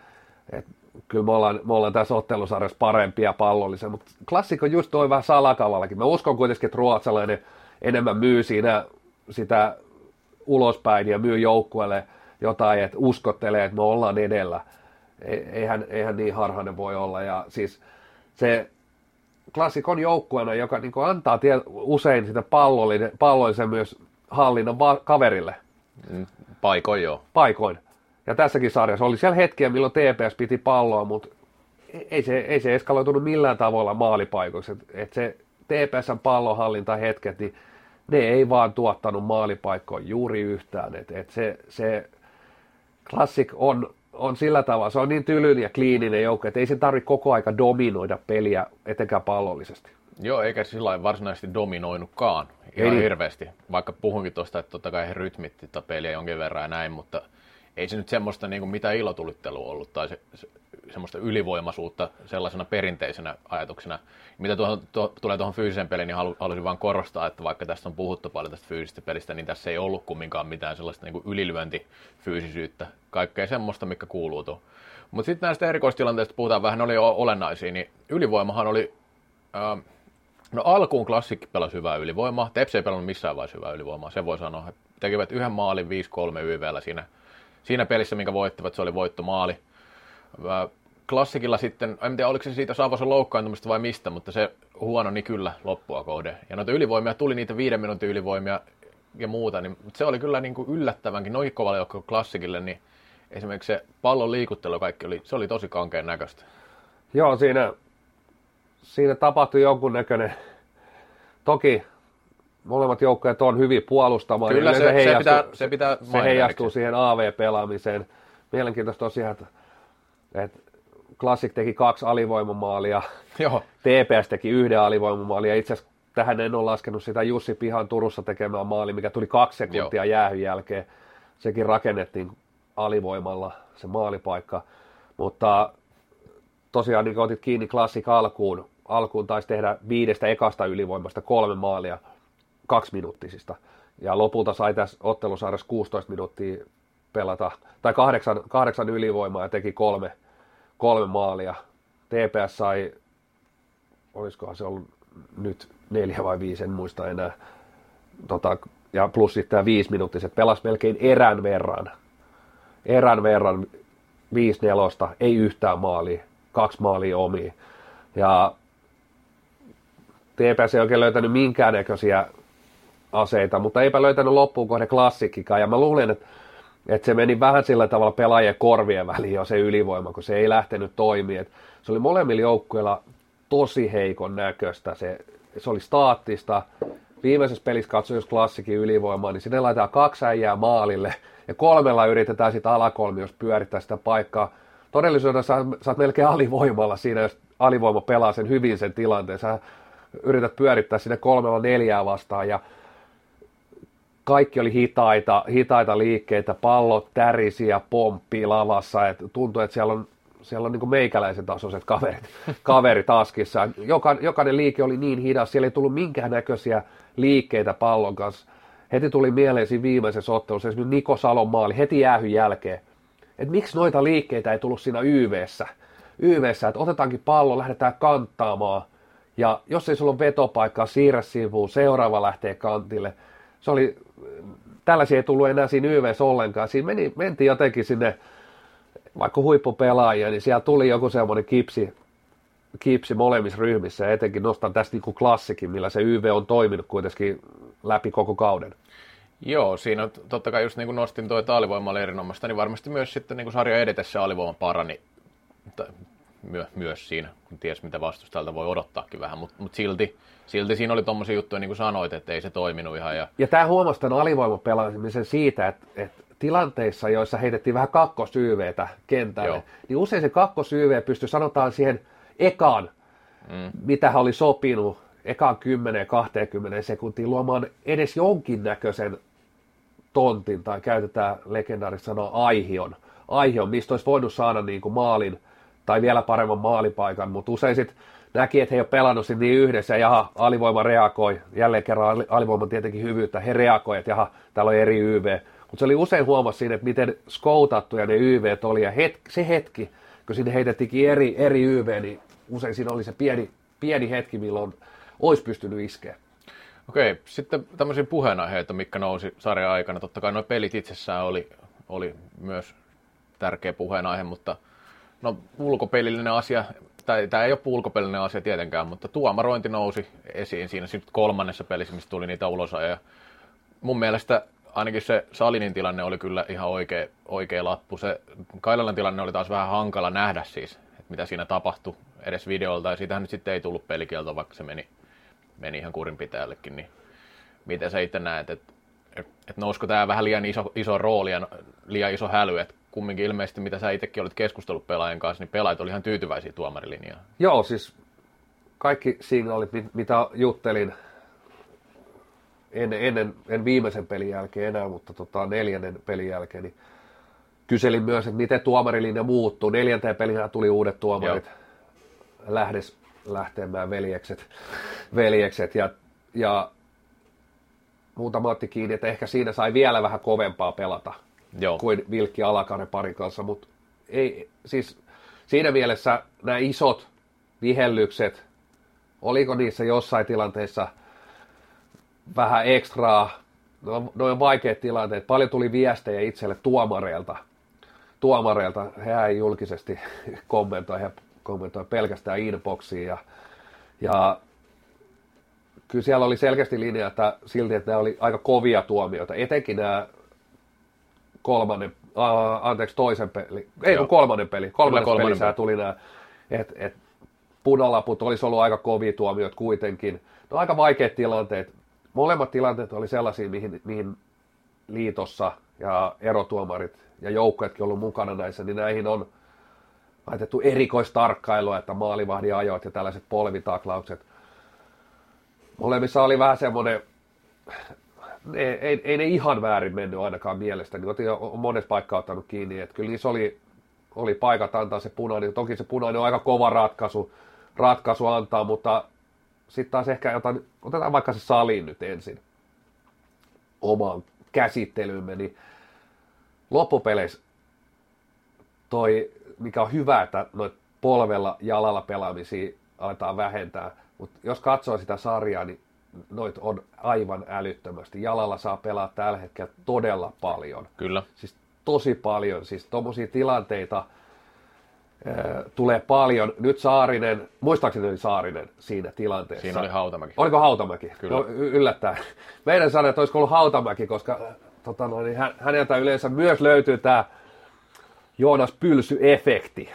että kyllä me ollaan, me ollaan tässä ottelusarjassa parempia pallollisia, mutta klassikko just toi vähän salakavallakin. Mä uskon kuitenkin, että ruotsalainen enemmän myy siinä sitä ulospäin ja myy joukkueelle jotain, että uskottelee, että me ollaan edellä. Eihän, eihän niin harhainen voi olla. Ja siis se klassikon joukkueena, joka niin antaa tie, usein sitä pallollisen, myös hallinnan va- kaverille. Mm, paikoin joo. Paikoin. Ja tässäkin sarjassa oli siellä hetkiä, milloin TPS piti palloa, mutta ei se, ei se eskaloitunut millään tavalla maalipaikoiksi. Et, et se TPSn pallonhallinta hetket, niin ne ei vaan tuottanut maalipaikkoja juuri yhtään. Et, et se, se Classic on, on sillä tavalla, se on niin tylyn ja kliininen joukko, että ei se tarvitse koko aika dominoida peliä etenkään pallollisesti. Joo, eikä sillä varsinaisesti dominoinutkaan ihan ei. hirveästi. Vaikka puhunkin tuosta, että totta kai he rytmitti peliä jonkin verran ja näin, mutta ei se nyt semmoista niin kuin mitä ilotulittelua ollut tai se, se, semmoista ylivoimaisuutta sellaisena perinteisenä ajatuksena. Mitä tuohon, tuo, tulee tuohon fyysiseen peliin, niin halu, haluaisin vain korostaa, että vaikka tästä on puhuttu paljon tästä fyysisestä pelistä, niin tässä ei ollut kumminkaan mitään sellaista niin ylilyöntifyysisyyttä. Kaikkea semmoista, mikä kuuluu tuohon. Mutta sitten näistä erikoistilanteista puhutaan vähän, ne oli jo olennaisia, niin ylivoimahan oli... Ää, No alkuun klassikki pelasi hyvää ylivoimaa. Teps ei pelannut missään vaiheessa hyvää ylivoimaa, se voi sanoa. He tekivät yhden maalin 5-3 YVllä siinä siinä pelissä, minkä voittivat, se oli voittomaali. Klassikilla sitten, en tiedä oliko se siitä Savosen loukkaantumista vai mistä, mutta se huono niin kyllä loppua kohde. Ja noita ylivoimia tuli niitä viiden minuutin ylivoimia ja muuta, niin, mutta se oli kyllä niin kuin yllättävänkin noin joukko klassikille, niin esimerkiksi se pallon liikuttelu kaikki oli, se oli tosi kankeen näköistä. Joo, siinä, siinä tapahtui näköinen, toki molemmat joukkueet on hyvin puolustamaan. Kyllä se, se, heijastuu, se pitää, se, pitää se heijastuu siihen AV-pelaamiseen. Mielenkiintoista tosiaan, että, että Classic teki kaksi alivoimamaalia, Joo. TPS teki yhden alivoimamaalia. Itse asiassa tähän en ole laskenut sitä Jussi Pihan Turussa tekemään maali, mikä tuli kaksi sekuntia Joo. jäähyn jälkeen. Sekin rakennettiin alivoimalla se maalipaikka. Mutta tosiaan niin otit kiinni Classic alkuun, alkuun taisi tehdä viidestä ekasta ylivoimasta kolme maalia – kaksi minuuttisista. Ja lopulta sai tässä ottelusarjassa 16 minuuttia pelata, tai kahdeksan, kahdeksan ylivoimaa ja teki kolme, kolme maalia. TPS sai, olisikohan se ollut nyt neljä vai viisi, en muista enää. Tota, ja plus sitten tämä viisi minuuttiset, pelasi melkein erän verran. Erän verran, viisi nelosta, ei yhtään maalia, kaksi maalia omiin. Ja TPS ei oikein löytänyt minkäännäköisiä aseita, mutta eipä löytänyt loppuun kohde klassikkikaan. Ja mä luulen, että, että se meni vähän sillä tavalla pelaajien korvien väliin jo se ylivoima, kun se ei lähtenyt toimimaan. Se oli molemmilla joukkueilla tosi heikon näköistä. Se, se oli staattista. Viimeisessä pelissä katsoi, jos klassikin ylivoimaa, niin sinne laitetaan kaksi äijää maalille ja kolmella yritetään sitä alakolmiosta pyörittää sitä paikkaa. Todellisuudessa sä oot melkein alivoimalla siinä, jos alivoima pelaa sen hyvin sen tilanteen. Sä yrität pyörittää sinne kolmella neljää vastaan ja kaikki oli hitaita, hitaita liikkeitä, pallot tärisi ja pomppii lavassa, että tuntui, että siellä on, siellä on niin meikäläisen tasoiset kaverit, kaverit askissa. Joka, jokainen liike oli niin hidas, siellä ei tullut minkään näköisiä liikkeitä pallon kanssa. heti tuli mieleen siinä viimeisessä ottelussa esimerkiksi Niko Salon maali heti jäähyn jälkeen, että miksi noita liikkeitä ei tullut siinä YVssä, YVssä, että otetaankin pallo, lähdetään kanttaamaan, ja jos ei sulla ole vetopaikkaa, siirrä sivuun, seuraava lähtee kantille. Se oli, tällaisia ei tullut enää siinä YVssä ollenkaan. Siinä meni, mentiin jotenkin sinne, vaikka huippupelaajia, niin siellä tuli joku semmoinen kipsi, kipsi molemmissa ryhmissä, ja etenkin nostan tästä niin kuin klassikin, millä se YV on toiminut kuitenkin läpi koko kauden. Joo, siinä totta kai just niin kuin nostin että alivoima oli erinomaista, niin varmasti myös sitten niin kuin sarja edetessä alivoima parani myö, myös siinä, kun ties mitä vastustajalta voi odottaakin vähän, mutta mut silti, silti siinä oli tuommoisia juttuja, niin kuin sanoit, että ei se toiminut ihan. Ja, ja tämä huomasi tämän alivoimapelaamisen siitä, että, että tilanteissa, joissa heitettiin vähän kakkosyyveetä kentälle, Joo. niin usein se kakkosyyve pystyi sanotaan siihen ekaan, mm. mitä hän oli sopinut, ekaan 10-20 sekuntiin luomaan edes jonkinnäköisen tontin, tai käytetään legendaarista sanaa aihion, aihion, mistä olisi voinut saada niin kuin maalin tai vielä paremman maalipaikan, mutta usein sitten näki, että he ei ole pelannut niin yhdessä, ja jaha, alivoima reagoi, jälleen kerran alivoima tietenkin hyvyyttä, he reagoi, että jaha, täällä on eri YV, mutta se oli usein huomassa siinä, että miten skoutattuja ne YV oli, ja het, se hetki, kun sinne heitettikin eri, eri YV, niin usein siinä oli se pieni, pieni hetki, milloin olisi pystynyt iskeä. Okei, sitten tämmöisiä puheenaiheita, mikä nousi sarjan aikana. Totta kai nuo pelit itsessään oli, oli myös tärkeä puheenaihe, mutta no ulkopelillinen asia, tai tämä ei ole ulkopelillinen asia tietenkään, mutta tuomarointi nousi esiin siinä sitten kolmannessa pelissä, mistä tuli niitä ulos. Ja mun mielestä ainakin se Salinin tilanne oli kyllä ihan oikea, oikea lappu. Se Kailalan tilanne oli taas vähän hankala nähdä siis, että mitä siinä tapahtui edes videolta, ja siitähän nyt sitten ei tullut pelikielto, vaikka se meni, meni ihan kurinpitäjällekin, niin miten sä itse näet, että et, et nousiko tämä vähän liian iso, iso rooli ja liian iso häly, että kumminkin ilmeisesti, mitä sä itsekin olet keskustellut pelaajien kanssa, niin pelaajat oli ihan tyytyväisiä tuomarilinjaan. Joo, siis kaikki signaalit, mitä juttelin ennen, ennen, en viimeisen pelin jälkeen enää, mutta tota, neljännen pelin jälkeen, niin kyselin myös, että miten tuomarilinja muuttuu. Neljänteen pelinä tuli uudet tuomarit, Joo. lähdes lähtemään veljekset, veljekset ja, ja muutama otti kiinni, että ehkä siinä sai vielä vähän kovempaa pelata Joo. kuin Vilkki Alakare parin kanssa, mutta ei, siis siinä mielessä nämä isot vihellykset, oliko niissä jossain tilanteessa vähän ekstraa, no, noin vaikeat tilanteet, paljon tuli viestejä itselle tuomareilta, tuomareilta, he ei julkisesti kommentoi, he kommentoi pelkästään inboxiin ja, ja kyllä siellä oli selkeästi linja, että silti, että nämä oli aika kovia tuomioita, etenkin nämä kolmannen, uh, anteeksi toisen peli, ei kun kolmannen peli, kolmannen pelissä peli. tuli nämä, että et punalaput olisi ollut aika kovia tuomiot kuitenkin. No aika vaikeat tilanteet. Molemmat tilanteet oli sellaisia, mihin, mihin liitossa ja erotuomarit ja joukkueetkin ollut mukana näissä, niin näihin on laitettu erikoistarkkailua, että maalivahdin ajoit ja tällaiset polvitaklaukset. Molemmissa oli vähän semmoinen ei, ei, ei ne ihan väärin mennyt ainakaan mielestäni. Otin on monessa paikkaa ottanut kiinni, että kyllä niissä oli, oli paikat antaa se punainen. Toki se punainen on aika kova ratkaisu, ratkaisu antaa, mutta sitten taas ehkä jotain, otetaan vaikka se saliin nyt ensin omaan käsittelyymme, niin loppupeleissä toi, mikä on hyvä, että noit polvella jalalla pelaamisia aletaan vähentää, mutta jos katsoo sitä sarjaa, niin noit on aivan älyttömästi. Jalalla saa pelaa tällä hetkellä todella paljon. Kyllä. Siis tosi paljon. Siis tuommoisia tilanteita ää, tulee paljon. Nyt Saarinen, muistaakseni oli Saarinen siinä tilanteessa. Siinä oli Hautamäki. Oliko Hautamäki? Kyllä. No, yllättäen. Meidän sanoi, että olisiko ollut Hautamäki, koska tota, no, niin hän, häneltä yleensä myös löytyy tämä Joonas Pylsy-efekti.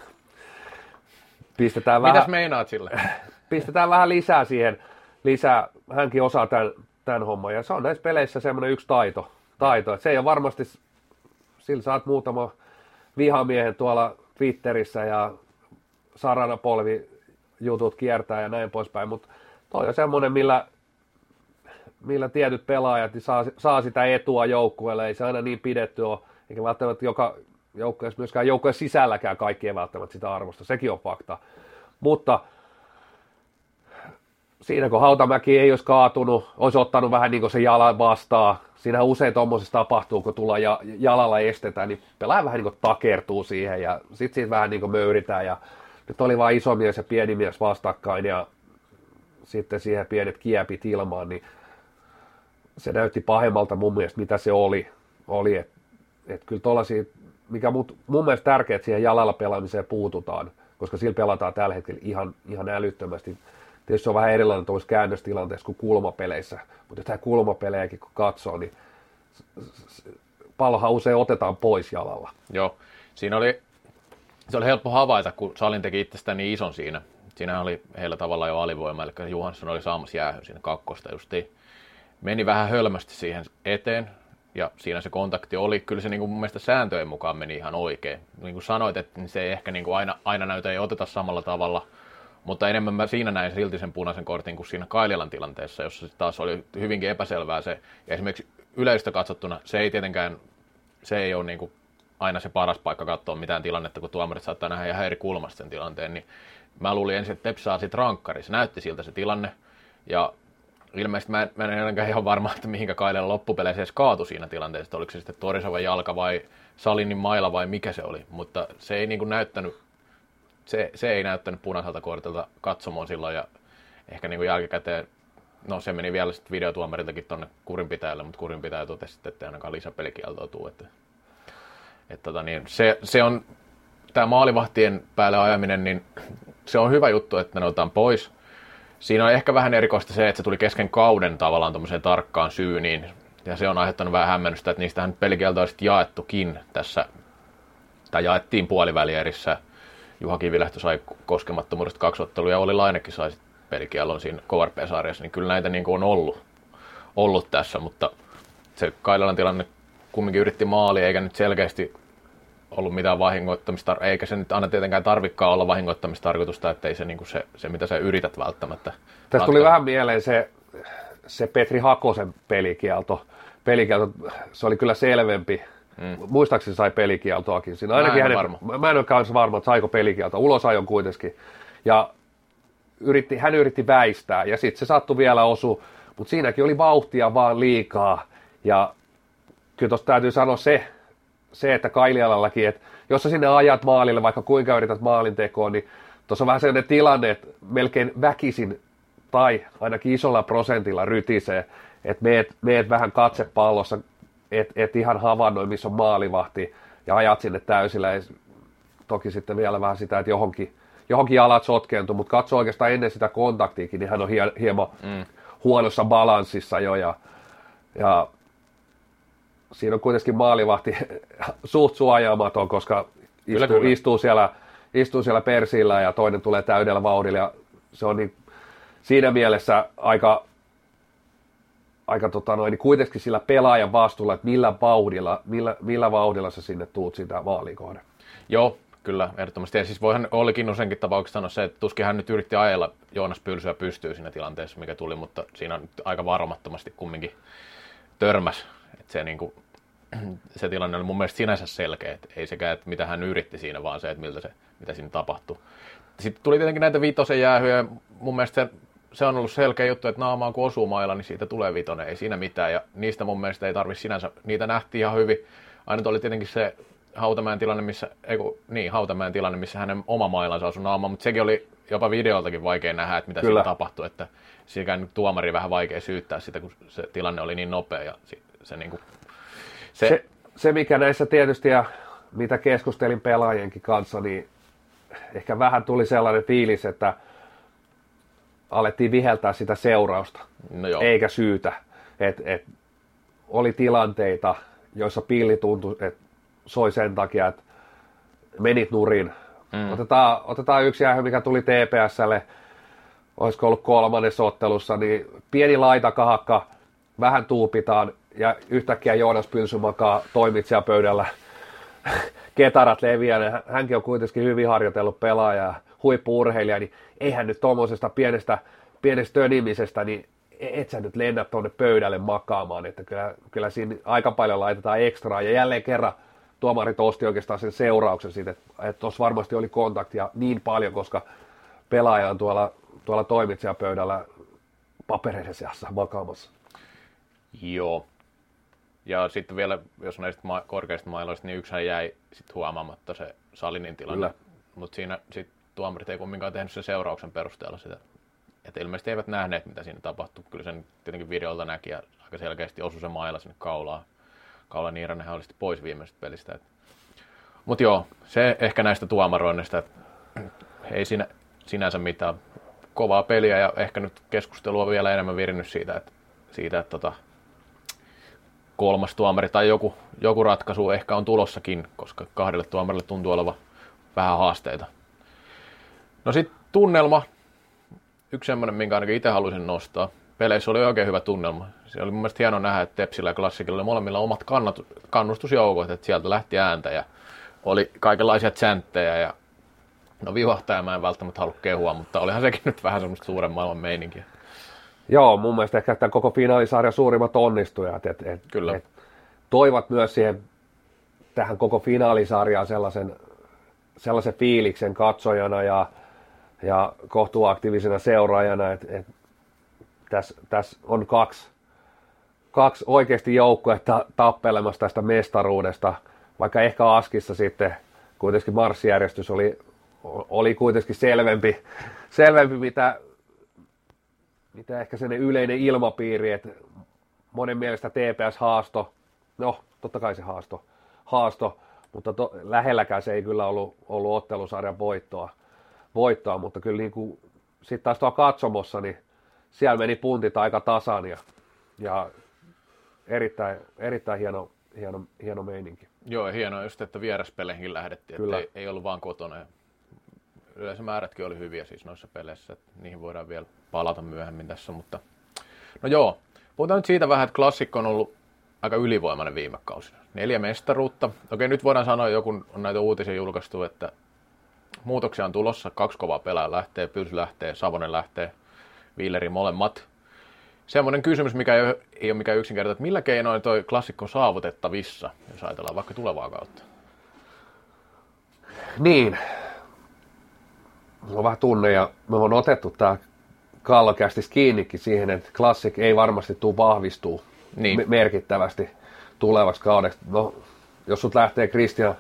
Pistetään Mitäs vähän, meinaat sille? Pistetään vähän lisää siihen lisää, hänkin osaa tämän, tämän homman. Ja se on näissä peleissä semmoinen yksi taito. taito. se ei ole varmasti, sillä saat muutama vihamiehen tuolla Twitterissä ja sarana polvi jutut kiertää ja näin poispäin, mutta toi on semmoinen, millä, millä tietyt pelaajat niin saa, saa sitä etua joukkueelle, ei se aina niin pidetty ole, eikä välttämättä joka joukkueessa myöskään joukkueen sisälläkään kaikki ei välttämättä sitä arvosta, sekin on fakta. Mutta siinä kun Hautamäki ei olisi kaatunut, olisi ottanut vähän niin kuin se jalan vastaan, siinä usein tuommoisessa tapahtuu, kun tullaan ja, jalalla estetään, niin pelaaja vähän niin kuin takertuu siihen ja sitten siitä vähän niin kuin möyritään ja nyt oli vain iso mies ja pieni mies vastakkain ja sitten siihen pienet kiepit ilmaan, niin se näytti pahemmalta mun mielestä, mitä se oli. oli että et kyllä tuollaisia, mikä mut, mun mielestä tärkeää, että siihen jalalla pelaamiseen puututaan, koska sillä pelataan tällä hetkellä ihan, ihan älyttömästi. Tietysti se on vähän erilainen tuossa käännöstilanteessa kuin kulmapeleissä, mutta tämä kulmapelejäkin kun katsoo, niin pallohan usein otetaan pois jalalla. Joo, siinä oli, se oli helppo havaita, kun Salin teki itsestään niin ison siinä. Siinähän oli heillä tavallaan jo alivoima, eli Johansson oli saamassa jäähy siinä kakkosta justiin. Meni vähän hölmästi siihen eteen, ja siinä se kontakti oli, kyllä se niin kuin mun mielestä sääntöjen mukaan meni ihan oikein. Niin kuin sanoit, että se ei ehkä niin kuin aina, aina näytä ei oteta samalla tavalla, mutta enemmän mä siinä näin silti sen punaisen kortin kuin siinä Kaililan tilanteessa, jossa taas oli hyvinkin epäselvää se. Ja esimerkiksi yleistä katsottuna se ei tietenkään, se ei ole niin kuin aina se paras paikka katsoa mitään tilannetta, kun tuomarit saattaa nähdä ihan eri kulmasta sen tilanteen, niin mä luulin ensin, että Tepsi saa sitten rankkari. Se näytti siltä se tilanne, ja ilmeisesti mä en, mä en enää ihan varma, että mihinkä Kailella loppupeleissä edes kaatui siinä tilanteessa, että oliko se sitten Torisova jalka vai Salinin maila vai mikä se oli, mutta se ei niin kuin näyttänyt, se, se ei näyttänyt punaiselta kortilta katsomoon silloin ja ehkä niin kuin jälkikäteen, no se meni vielä sitten videotuomariltakin tuonne kurinpitäjälle, mutta kurinpitäjä totesi että ei ainakaan lisäpelikieltoa tule, että, että tota niin, se, se on, tämä maalivahtien päälle ajaminen, niin se on hyvä juttu, että ne otetaan pois, Siinä on ehkä vähän erikoista se, että se tuli kesken kauden tavallaan tuommoiseen tarkkaan syyniin, ja se on aiheuttanut vähän hämmennystä, että niistähän pelikielto on sitten jaettukin tässä, tai jaettiin puolivälierissä. Juha Kivilehto sai koskemattomuudesta kaksi ottelua, ja oli Lainekin sai pelikielon siinä KRP-sarjassa, niin kyllä näitä niin kuin on ollut, ollut tässä, mutta se Kailalan tilanne kumminkin yritti maali, eikä nyt selkeästi ollut mitään vahingoittamista, eikä se nyt aina tietenkään tarvikaan olla vahingoittamistarkoitusta, ettei se, niin kuin se, se, mitä sä yrität välttämättä. Tästä tuli vähän mieleen se, se Petri Hakosen pelikielto. pelikielto. Se oli kyllä selvempi. Mm. Muistaakseni sai pelikieltoakin siinä. Ainakin mä en, hänen, varma. mä en ole kanssa varma, että saiko pelikielto. Ulos ajon kuitenkin. Ja yritti, hän yritti väistää ja sitten se sattui vielä osu, mutta siinäkin oli vauhtia vaan liikaa. Ja kyllä tuosta täytyy sanoa se, se, että Kailialallakin, että jos sä sinne ajat maalille, vaikka kuinka yrität maalin tekoon, niin tuossa on vähän sellainen tilanne, että melkein väkisin tai ainakin isolla prosentilla rytisee, että meet, meet vähän katsepallossa, et, et ihan havainnoi, missä on maalivahti, ja ajat sinne täysillä. Ja toki sitten vielä vähän sitä, että johonkin, johonkin jalat sotkeentuu, mutta katso oikeastaan ennen sitä kontaktiikin, niin hän on hie, hieman mm. huonossa balanssissa jo, ja, ja siinä on kuitenkin maalivahti suht suojaamaton, koska istuu, kyllä, kyllä. istuu, siellä, istuu siellä persillä ja toinen tulee täydellä vauhdilla ja se on niin, siinä mielessä aika, aika tota noin, niin kuitenkin sillä pelaajan vastuulla, että millä vauhdilla, millä, millä vauhdilla sä sinne tuut sitä maalikohde. Joo, kyllä, ehdottomasti. Ja siis voihan Olli usenkin tapauksessa sanoa se, että tuskin hän nyt yritti ajella Joonas Pylsyä pystyy siinä tilanteessa, mikä tuli, mutta siinä nyt aika varomattomasti kumminkin törmäs. Että se niin kuin, se tilanne oli mun mielestä sinänsä selkeä, että ei sekään, että mitä hän yritti siinä, vaan se, että miltä se, mitä siinä tapahtui. Sitten tuli tietenkin näitä viitosen jäähyjä, mun mielestä se, se on ollut selkeä juttu, että naamaan kun osuu mailla, niin siitä tulee vitonen, ei siinä mitään, ja niistä mun mielestä ei tarvi sinänsä, niitä nähtiin ihan hyvin. Aina oli tietenkin se Hautamäen tilanne, missä, ei kun, niin, Hautamäen tilanne, missä hänen oma mailansa osui naamaan, mutta sekin oli jopa videoltakin vaikea nähdä, että mitä Kyllä. siinä tapahtui, että siinä tuomari vähän vaikea syyttää sitä, kun se tilanne oli niin nopea ja se, se niin kuin se, se, se, mikä näissä tietysti, ja mitä keskustelin pelaajienkin kanssa, niin ehkä vähän tuli sellainen fiilis, että alettiin viheltää sitä seurausta, no joo. eikä syytä. Et, et, oli tilanteita, joissa pilli tuntui, että soi sen takia, että menit nurin. Mm. Otetaan, otetaan yksi aihe, mikä tuli TPSlle, olisiko ollut kolmannessa ottelussa, niin pieni laitakahakka, vähän tuupitaan, ja yhtäkkiä Joonas Pylsy makaa toimitsijapöydällä ketarat leviää, hänkin on kuitenkin hyvin harjoitellut pelaaja huippuurheilija, niin eihän nyt tuommoisesta pienestä, pienestä tönimisestä, niin e- et sä nyt lennä tuonne pöydälle makaamaan, että kyllä, kyllä siinä aika paljon laitetaan ekstraa, ja jälleen kerran tuomarit osti oikeastaan sen seurauksen siitä, että tuossa varmasti oli kontaktia niin paljon, koska pelaaja on tuolla, tuolla toimitsijapöydällä papereiden seassa makaamassa. Joo. Ja sitten vielä, jos näistä ma- korkeista mailoista, niin yksihän jäi sit huomaamatta se Salinin tilanne. Mutta siinä sit tuomarit ei kumminkaan tehnyt sen seurauksen perusteella sitä. Että ilmeisesti eivät nähneet, mitä siinä tapahtui. Kyllä sen tietenkin videolta näki ja aika selkeästi osui se maila sinne kaulaan. Kaula Niiranenhan oli pois viimeisestä pelistä. Mutta joo, se ehkä näistä tuomaroinnista, ei siinä sinänsä mitään kovaa peliä ja ehkä nyt keskustelua vielä enemmän virinnyt siitä, että, siitä, että tota, kolmas tuomari tai joku, joku ratkaisu ehkä on tulossakin, koska kahdelle tuomarille tuntuu olevan vähän haasteita. No sitten tunnelma. Yksi semmoinen, minkä ainakin itse haluaisin nostaa. Peleissä oli oikein hyvä tunnelma. Se oli mun mielestä hieno nähdä, että Tepsillä ja Klassikilla oli molemmilla omat kannat, kannustusjoukot, että sieltä lähti ääntä ja oli kaikenlaisia chanttejä ja no vivahtaja mä en välttämättä halua kehua, mutta olihan sekin nyt vähän semmoista suuren maailman meininkiä. Joo, mun mielestä ehkä tämän koko finaalisarjan suurimmat onnistujat. Et, et, Kyllä. Et, toivat myös siihen tähän koko finaalisarjaan sellaisen, sellaisen fiiliksen katsojana ja, ja kohtuuaktiivisena seuraajana, että et, tässä täs on kaksi, kaksi oikeasti joukkuetta tappelemassa tästä mestaruudesta, vaikka ehkä Askissa sitten kuitenkin marssijärjestys oli, oli kuitenkin selvempi, selvempi mitä, mitä ehkä sen yleinen ilmapiiri, että monen mielestä TPS-haasto, no totta kai se haasto, haasto mutta to, lähelläkään se ei kyllä ollut, ollut ottelusarjan voittoa, voittoa mutta kyllä niin kuin, sitten taas tuolla katsomossa, niin siellä meni puntit aika tasan ja, ja erittäin, erittäin hieno, hieno, hieno meininki. Joo, hienoa just, että vieraspeleihin lähdettiin, Kyllä. että ei, ei ollut vaan kotona. Yleisömäärätkin oli hyviä siis noissa peleissä, että niihin voidaan vielä palata myöhemmin tässä, mutta no joo, puhutaan nyt siitä vähän, että klassikko on ollut aika ylivoimainen viime kausina. Neljä mestaruutta. Okei, nyt voidaan sanoa, joku on näitä uutisia julkaistu, että muutoksia on tulossa. Kaksi kovaa pelaa lähtee, Pyls lähtee, Savonen lähtee, Villeri molemmat. Semmoinen kysymys, mikä ei ole, ei ole mikään yksinkertainen, että millä keinoin toi klassikko saavutettavissa, jos ajatellaan vaikka tulevaa kautta? Niin. Mulla on vähän tunne ja me on otettu tämä kallokästi kiinnikin siihen, että klassik ei varmasti tule vahvistuu niin. merkittävästi tulevaksi kaudeksi. No, jos sut lähtee Christian,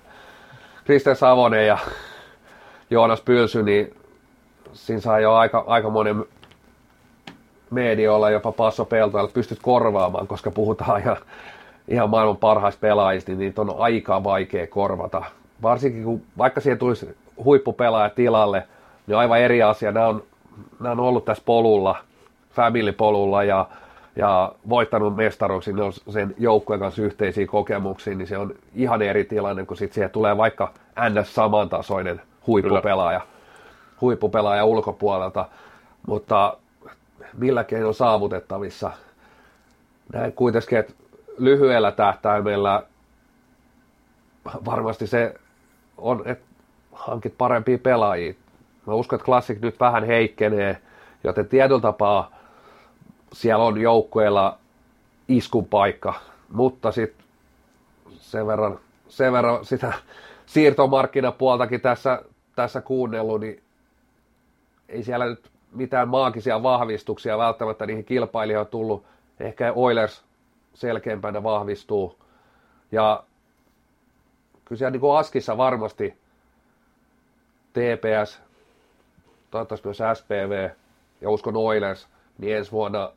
Christian Savonen ja Joonas Pylsy, niin siinä saa jo aika, aika monen medioilla jopa Passo Peltoilla pystyt korvaamaan, koska puhutaan ihan, ihan maailman parhaista pelaajista, niin niitä on aika vaikea korvata. Varsinkin kun vaikka siihen tulisi huippupelaaja tilalle, niin aivan eri asia. Nämä on, nämä on ollut tässä polulla, family-polulla ja, ja voittanut mestaruuksia, ne on sen joukkueen kanssa yhteisiä kokemuksia, niin se on ihan eri tilanne, kun sitten siihen tulee vaikka ns. samantasoinen huippupelaaja, huippupelaaja ulkopuolelta. Mutta millä keinoin saavutettavissa. Näin kuitenkin, että lyhyellä tähtäimellä varmasti se on, että hankit parempia pelaajia. Mä uskon, että Classic nyt vähän heikkenee, joten tietyllä tapaa siellä on joukkueella iskun paikka, mutta sitten sen verran, sen verran sitä siirtomarkkinapuoltakin tässä, tässä kuunnellut, niin ei siellä nyt mitään maagisia vahvistuksia välttämättä niihin kilpailijoihin tullut. Ehkä Oilers selkeämpänä vahvistuu. Ja kyllä siellä niin kuin Askissa varmasti TPS, toivottavasti myös SPV ja uskon Oilers, niin ensi vuonna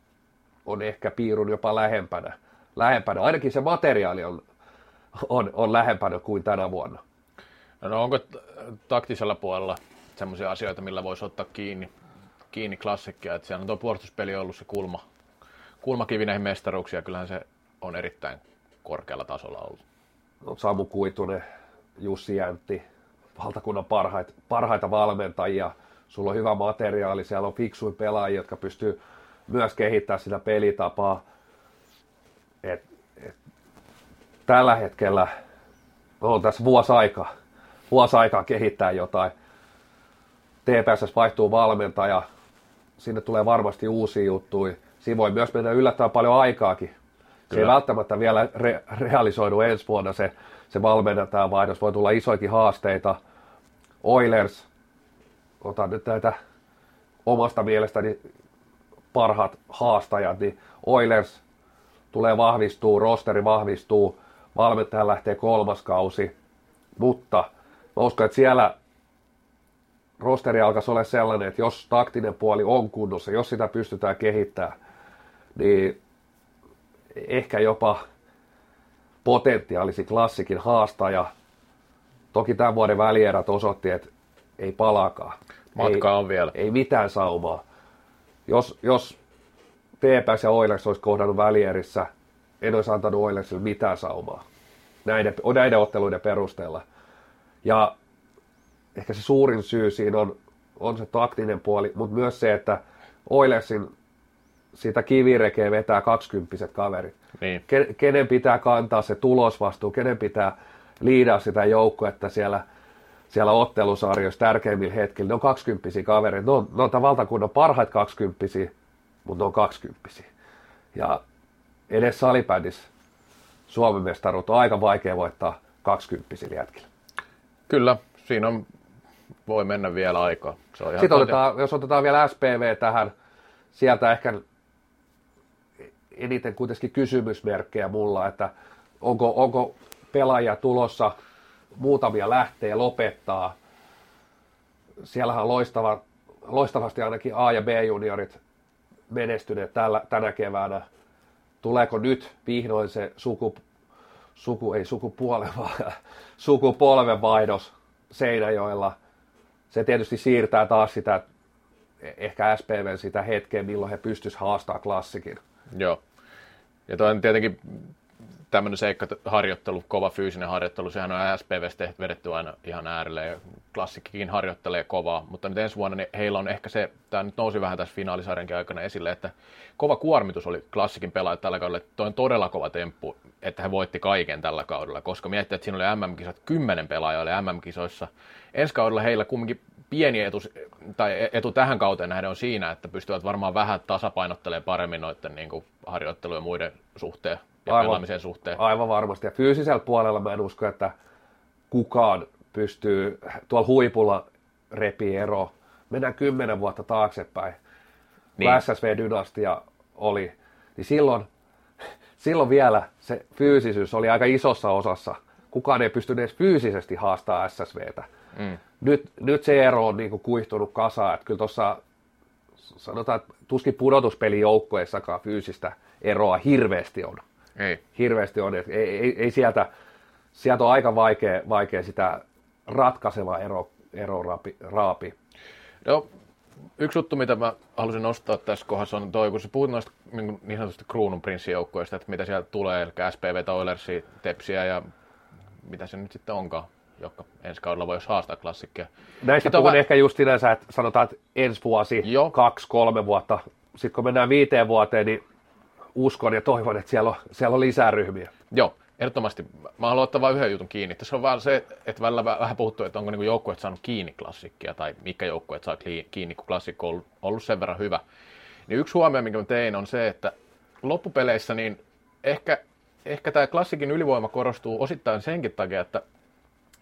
on ehkä piirun jopa lähempänä. lähempänä. Ainakin se materiaali on, on, on lähempänä kuin tänä vuonna. No onko taktisella puolella sellaisia asioita, millä voisi ottaa kiinni kiinni klassikkia, että siellä on tuo puolustuspeli ollut se kulma, kulmakivi näihin mestaruuksia, kyllähän se on erittäin korkealla tasolla ollut. No, Samu Kuitunen, Jussi Jäntti, valtakunnan parhaita, parhaita valmentajia, sulla on hyvä materiaali, siellä on fiksuja pelaajia, jotka pystyy myös kehittämään sitä pelitapaa. Et, et, tällä hetkellä on tässä vuosi aikaa, vuosi aikaa kehittää jotain. TPS vaihtuu valmentaja, sinne tulee varmasti uusia juttuja. Siinä voi myös mennä yllättävän paljon aikaakin. Se Kyllä. ei välttämättä vielä re- realisoidu ensi vuonna se, se valmennetaan vaihdos. Voi tulla isoikin haasteita. Oilers, otan nyt näitä omasta mielestäni parhaat haastajat, niin Oilers tulee vahvistuu, rosteri vahvistuu, valmentaja lähtee kolmas kausi, mutta mä uskon, että siellä rosteri alkaisi olla sellainen, että jos taktinen puoli on kunnossa, jos sitä pystytään kehittämään, niin ehkä jopa potentiaalisi klassikin haastaja. Toki tämän vuoden välierät osoitti, että ei palaakaan. Matka ei, on vielä. Ei mitään saumaa. Jos, jos TPS ja Oilers olisi kohdannut välierissä, en olisi antanut Oilersille mitään saumaa näiden, näiden otteluiden perusteella. Ja ehkä se suurin syy siinä on, on se taktinen puoli, mutta myös se, että Oilersin sitä kivirekeä vetää kaksikymppiset kaverit. Niin. Kenen pitää kantaa se tulosvastuu, kenen pitää liidaa sitä joukkuetta siellä, siellä ottelusarjoissa tärkeimmillä hetkillä. Ne on kaksikymppisiä kavereita. Ne on, ne on tämän valtakunnan parhaita kaksikymppisiä, mutta ne on kaksikymppisiä. Ja edes salibändissä Suomen mestaruutta on aika vaikea voittaa kaksikymppisillä jätkillä. Kyllä, siinä on, voi mennä vielä aikaa. Se on ihan Sitten otetaan, jos otetaan vielä SPV tähän, sieltä ehkä eniten kuitenkin kysymysmerkkejä mulla, että onko, onko pelaajia tulossa, muutamia lähtee lopettaa. Siellähän on loistava, loistavasti ainakin A- ja B-juniorit menestyneet tällä, tänä keväänä. Tuleeko nyt vihdoin se suku, suku ei sukupuole, vaan sukupolven vaihdos Seinäjoella. Se tietysti siirtää taas sitä, ehkä SPVn sitä hetkeä, milloin he pystyisivät haastamaan klassikin. Joo. Ja toi on tietenkin tämmöinen seikka, harjoittelu, kova fyysinen harjoittelu, sehän on SPVstä vedetty aina ihan äärelle ja klassikkikin harjoittelee kovaa, mutta nyt ensi vuonna niin heillä on ehkä se, tämä nyt nousi vähän tässä finaalisarjankin aikana esille, että kova kuormitus oli klassikin pelaajat tällä kaudella, että toi on todella kova temppu, että he voitti kaiken tällä kaudella, koska miettii, että siinä oli MM-kisat, kymmenen pelaajaa oli MM-kisoissa. Ensi kaudella heillä kumminkin pieni etu, tai etu tähän kauteen nähden on siinä, että pystyvät varmaan vähän tasapainottelemaan paremmin noiden niin harjoittelujen muiden suhteen ja aivan, pelaamisen suhteen. Aivan varmasti. Ja fyysisellä puolella mä en usko, että kukaan pystyy tuolla huipulla repi ero. Mennään kymmenen vuotta taaksepäin, niin. SSV-dynastia oli, niin silloin, silloin vielä se fyysisyys oli aika isossa osassa. Kukaan ei pystynyt edes fyysisesti haastaa SSVtä. Mm. Nyt, nyt se ero on niin kuihtunut kasaan, että kyllä tuossa sanotaan, että tuskin pudotuspelijoukkoissakaan fyysistä eroa hirveästi on. Ei. Hirveästi on, ei, ei, ei sieltä, sieltä on aika vaikea, vaikea sitä ratkaiseva ero, ero raapi, raapi. No, yksi juttu, mitä mä halusin nostaa tässä kohdassa on toi, kun sä puhut noista niin, niin sanotusti kruunun prinssijoukkoista, että mitä sieltä tulee, eli SPV, Oilersi, Tepsiä ja mitä se nyt sitten onkaan, jotka ensi kaudella voisi haastaa klassikkia. Näistä puhun on... ehkä just sinänsä, että sanotaan, että ensi vuosi, Joo. kaksi, kolme vuotta. Sitten kun mennään viiteen vuoteen, niin uskon ja toivon, että siellä on, siellä on lisää ryhmiä. Joo, ehdottomasti. Mä haluan ottaa vain yhden jutun kiinni. Tässä on vaan se, että välillä vähän puhuttu, että onko niinku joukkueet saanut kiinni klassikkia tai mikä joukkueet saa kiinni, kun klassikko on ollut sen verran hyvä. Niin yksi huomio, minkä mä tein, on se, että loppupeleissä niin ehkä, ehkä tämä klassikin ylivoima korostuu osittain senkin takia, että,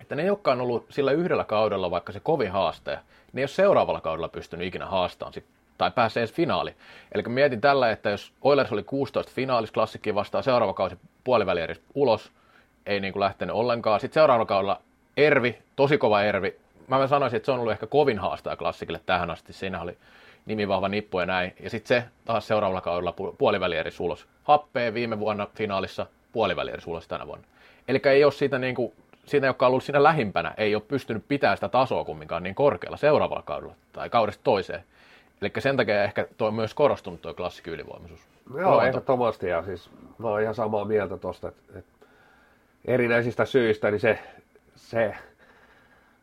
että ne, jotka on ollut sillä yhdellä kaudella vaikka se kovin haastaja, ne ei ole seuraavalla kaudella pystynyt ikinä haastamaan sit tai pääsee edes finaali. Eli mietin tällä, että jos Oilers oli 16 finaalis klassikki vastaan seuraava kausi puoliväli ulos, ei niin kuin lähtenyt ollenkaan. Sitten seuraavalla kaudella Ervi, tosi kova Ervi. Mä sanoisin, että se on ollut ehkä kovin haastaja klassikille tähän asti. Siinä oli nimi vahva nippu ja näin. Ja sitten se taas seuraavalla kaudella puoliväli ulos. Happee viime vuonna finaalissa, puoliväli ulos tänä vuonna. Eli ei ole siitä niin kuin, siinä, joka on ollut siinä lähimpänä, ei ole pystynyt pitämään sitä tasoa kumminkaan niin korkealla seuraavalla kaudella tai kaudesta toiseen. Eli sen takia ehkä tuo on myös korostunut tuo klassikki ylivoimaisuus. Joo, ehdottomasti ja siis mä oon ihan samaa mieltä tuosta, että, että erinäisistä syistä niin se, se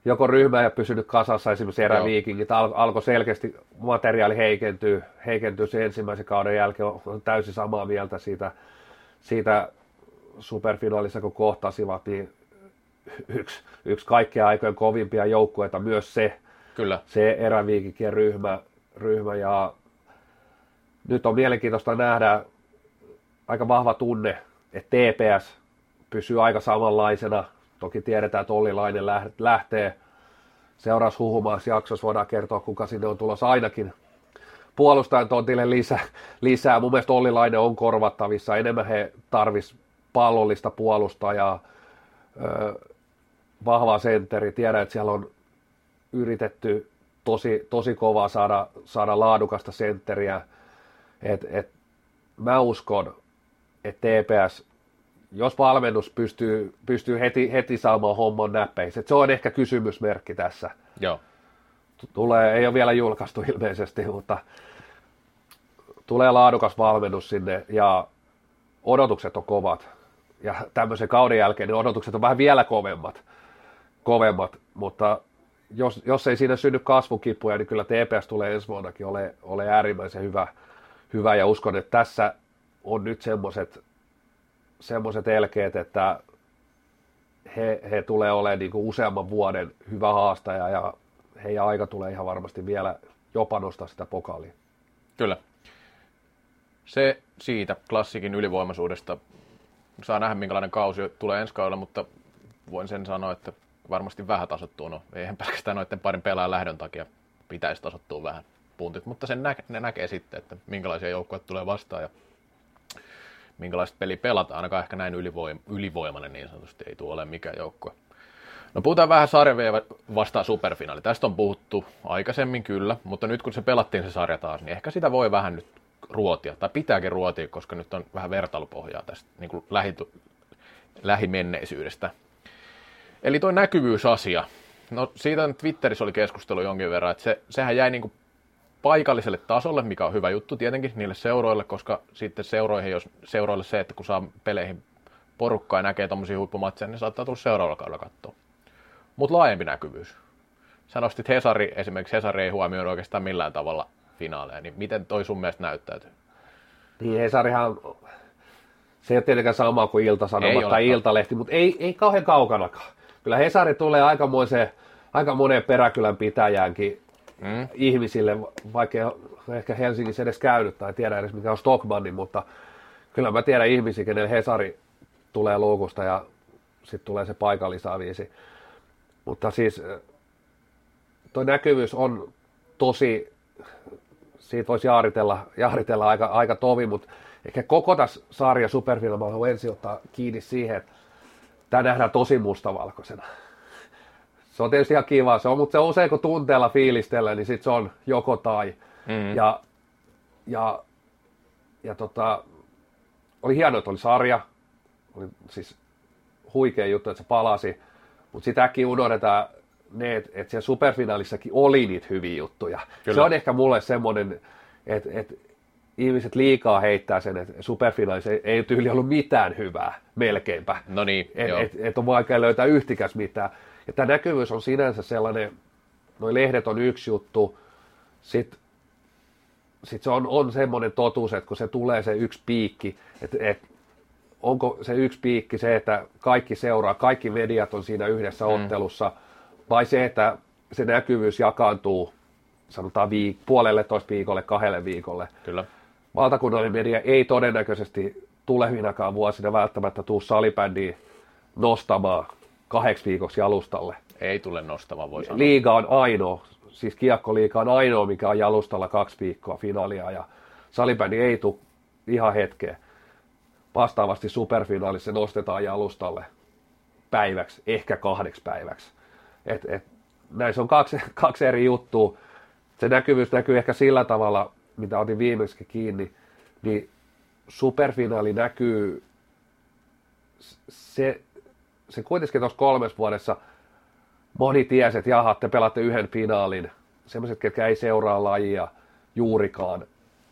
joko ryhmä ei ole pysynyt kasassa, esimerkiksi eräviikingit al, alkoi selkeästi, materiaali heikentyy, heikentyy se ensimmäisen kauden jälkeen, on täysin samaa mieltä siitä, siitä superfinaalissa, kun kohtasivat, niin yksi, yksi kaikkea aikojen kovimpia joukkueita myös se, Kyllä. se eräviikinkien ryhmä, ryhmä ja nyt on mielenkiintoista nähdä aika vahva tunne, että TPS pysyy aika samanlaisena. Toki tiedetään, että Olli Lainen lähtee seuraavassa huhumaassa jaksossa, voidaan kertoa, kuka sinne on tulossa ainakin. puolustajan tontille lisää, lisää. Mun mielestä Olli Laine on korvattavissa. Enemmän he tarvis pallollista puolustajaa, öö, vahvaa sentteri. Tiedän, että siellä on yritetty tosi, tosi kovaa saada, saada laadukasta sentteriä. Et, et, mä uskon, että TPS, jos valmennus pystyy, pystyy heti, heti saamaan homman näppeihin, se on ehkä kysymysmerkki tässä. Joo. Tulee, ei ole vielä julkaistu ilmeisesti, mutta tulee laadukas valmennus sinne ja odotukset on kovat. Ja tämmöisen kauden jälkeen niin odotukset on vähän vielä kovemmat, kovemmat mutta jos, jos ei siinä synny kasvukipuja, niin kyllä TPS tulee ensi vuonnakin ole, ole äärimmäisen hyvä, hyvä, ja uskon, että tässä on nyt semmoiset semmoiset elkeet, että he, he tulee olemaan niin kuin useamman vuoden hyvä haastaja ja heidän aika tulee ihan varmasti vielä jopa nostaa sitä pokaalia. Kyllä. Se siitä klassikin ylivoimaisuudesta. Saa nähdä, minkälainen kausi tulee ensi kaudella, mutta voin sen sanoa, että varmasti vähän tasottuu. No, eihän pelkästään noiden parin pelaajan lähdön takia pitäisi tasottua vähän puntit, mutta sen nä- ne näkee sitten, että minkälaisia joukkoja tulee vastaan ja minkälaista peli pelataan. Ainakaan ehkä näin ylivoim- ylivoimainen niin sanotusti ei tule ole mikään joukkue. No puhutaan vähän sarja vastaan superfinaali. Tästä on puhuttu aikaisemmin kyllä, mutta nyt kun se pelattiin se sarja taas, niin ehkä sitä voi vähän nyt ruotia, tai pitääkin ruotia, koska nyt on vähän vertailupohjaa tästä niin kuin lähi, lähimenneisyydestä. Eli tuo näkyvyysasia. No siitä Twitterissä oli keskustelu jonkin verran, että se, sehän jäi niin kuin paikalliselle tasolle, mikä on hyvä juttu tietenkin niille seuroille, koska sitten seuroihin, jos seuroille se, että kun saa peleihin porukkaa ja näkee tuommoisia huippumatseja, niin saattaa tulla seuraavalla kaudella katsoa. Mutta laajempi näkyvyys. Sä nostit Hesari, esimerkiksi Hesari ei huomioida oikeastaan millään tavalla finaaleja, niin miten toi sun mielestä näyttäytyy? Niin Hesarihan, se ei ole tietenkään sama kuin Ilta-Sanomat tai Iltalehti, mutta ei, ei kauhean kaukanakaan. Kyllä Hesari tulee aikamoiseen, aika moneen peräkylän pitäjäänkin mm. ihmisille, vaikka ehkä Helsingissä edes käynyt tai tiedä edes mikä on Stockmanni, mutta kyllä mä tiedän ihmisiä, kenelle Hesari tulee luukusta ja sitten tulee se paikallisaviisi. Mutta siis tuo näkyvyys on tosi, siitä voisi jaaritella, jaaritella aika, aika tovi, mutta ehkä koko tässä sarja Superfilma haluan ensin ottaa kiinni siihen, että tämä nähdään tosi mustavalkoisena se on tietysti ihan kiva, se on, mutta se on usein kun tunteella fiilistellä, niin sitten se on joko tai. Mm. Ja, ja, ja tota, oli hienoa, että oli sarja, oli siis huikea juttu, että se palasi, mutta sitäkin unohdetaan ne, että, että siellä superfinaalissakin oli niitä hyviä juttuja. Kyllä. Se on ehkä mulle semmoinen, että, että ihmiset liikaa heittää sen, että superfinaalissa ei, ei tyyli ollut mitään hyvää, melkeinpä. No niin, Että et, et on vaikea löytää yhtikäs mitään. Ja tämä näkyvyys on sinänsä sellainen, noi lehdet on yksi juttu, sitten sit se on, on semmoinen totuus, että kun se tulee se yksi piikki, että et, onko se yksi piikki se, että kaikki seuraa, kaikki mediat on siinä yhdessä mm. ottelussa, vai se, että se näkyvyys jakaantuu sanotaan viik- puolelle toista viikolle, kahdelle viikolle. Kyllä. Valtakunnallinen media ei todennäköisesti tulevinakaan vuosina välttämättä tuu salibändiä nostamaan kahdeksi viikoksi alustalle. Ei tule nostamaan, voi sanoa. Liiga on ainoa, siis kiekkoliiga on ainoa, mikä on jalustalla kaksi viikkoa finaalia ja salibändi ei tule ihan hetkeä. Vastaavasti superfinaalissa nostetaan jalustalle päiväksi, ehkä kahdeksi päiväksi. Et, et, näissä on kaksi, kaksi eri juttua. Se näkyvyys näkyy ehkä sillä tavalla, mitä otin viimeksi kiinni, niin superfinaali näkyy se, se kuitenkin tuossa kolmessa vuodessa moni tiesi, että jaha, te pelaatte yhden finaalin. Sellaiset, ketkä ei seuraa lajia juurikaan,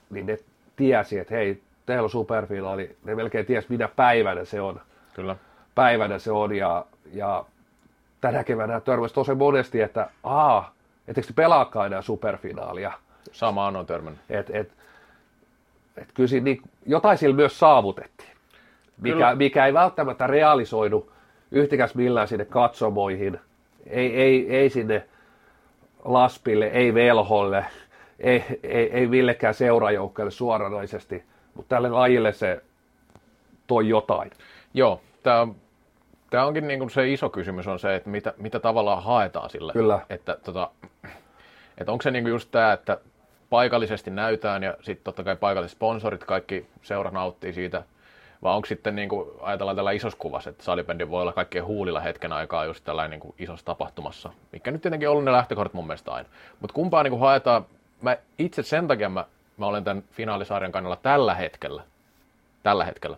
niin ne tiesi, että hei, teillä on superfinaali. Ne melkein ties, minä päivänä se on. Kyllä. Päivänä se on ja, ja tänä keväänä törmäsi tosi monesti, että aa, etteikö te pelaakaan enää superfinaalia. Samaan on törmännyt. Et, et, et kyllä siinä niin, jotain sillä myös saavutettiin, mikä, mikä ei välttämättä realisoidu yhtikäs millään sinne katsomoihin, ei, ei, ei sinne Laspille, ei Velholle, ei, ei, ei millekään seurajoukkoille suoranaisesti, mutta tälle lajille se toi jotain. Joo, tämä tämä onkin niin kuin se iso kysymys on se, että mitä, mitä tavallaan haetaan sillä. Kyllä. Että, tota, että onko se niin kuin just tämä, että paikallisesti näytään ja sitten totta kai paikalliset sponsorit, kaikki seura nauttii siitä. Vai onko sitten niin kuin ajatellaan tällä isossa kuvassa, että salibändi voi olla kaikkien huulilla hetken aikaa just tällainen niin kuin isossa tapahtumassa, mikä nyt tietenkin on ollut ne lähtökohdat mun mielestä aina. Mutta kumpaa niin kuin haetaan, mä itse sen takia mä, mä olen tämän finaalisarjan kannalla tällä hetkellä, tällä hetkellä,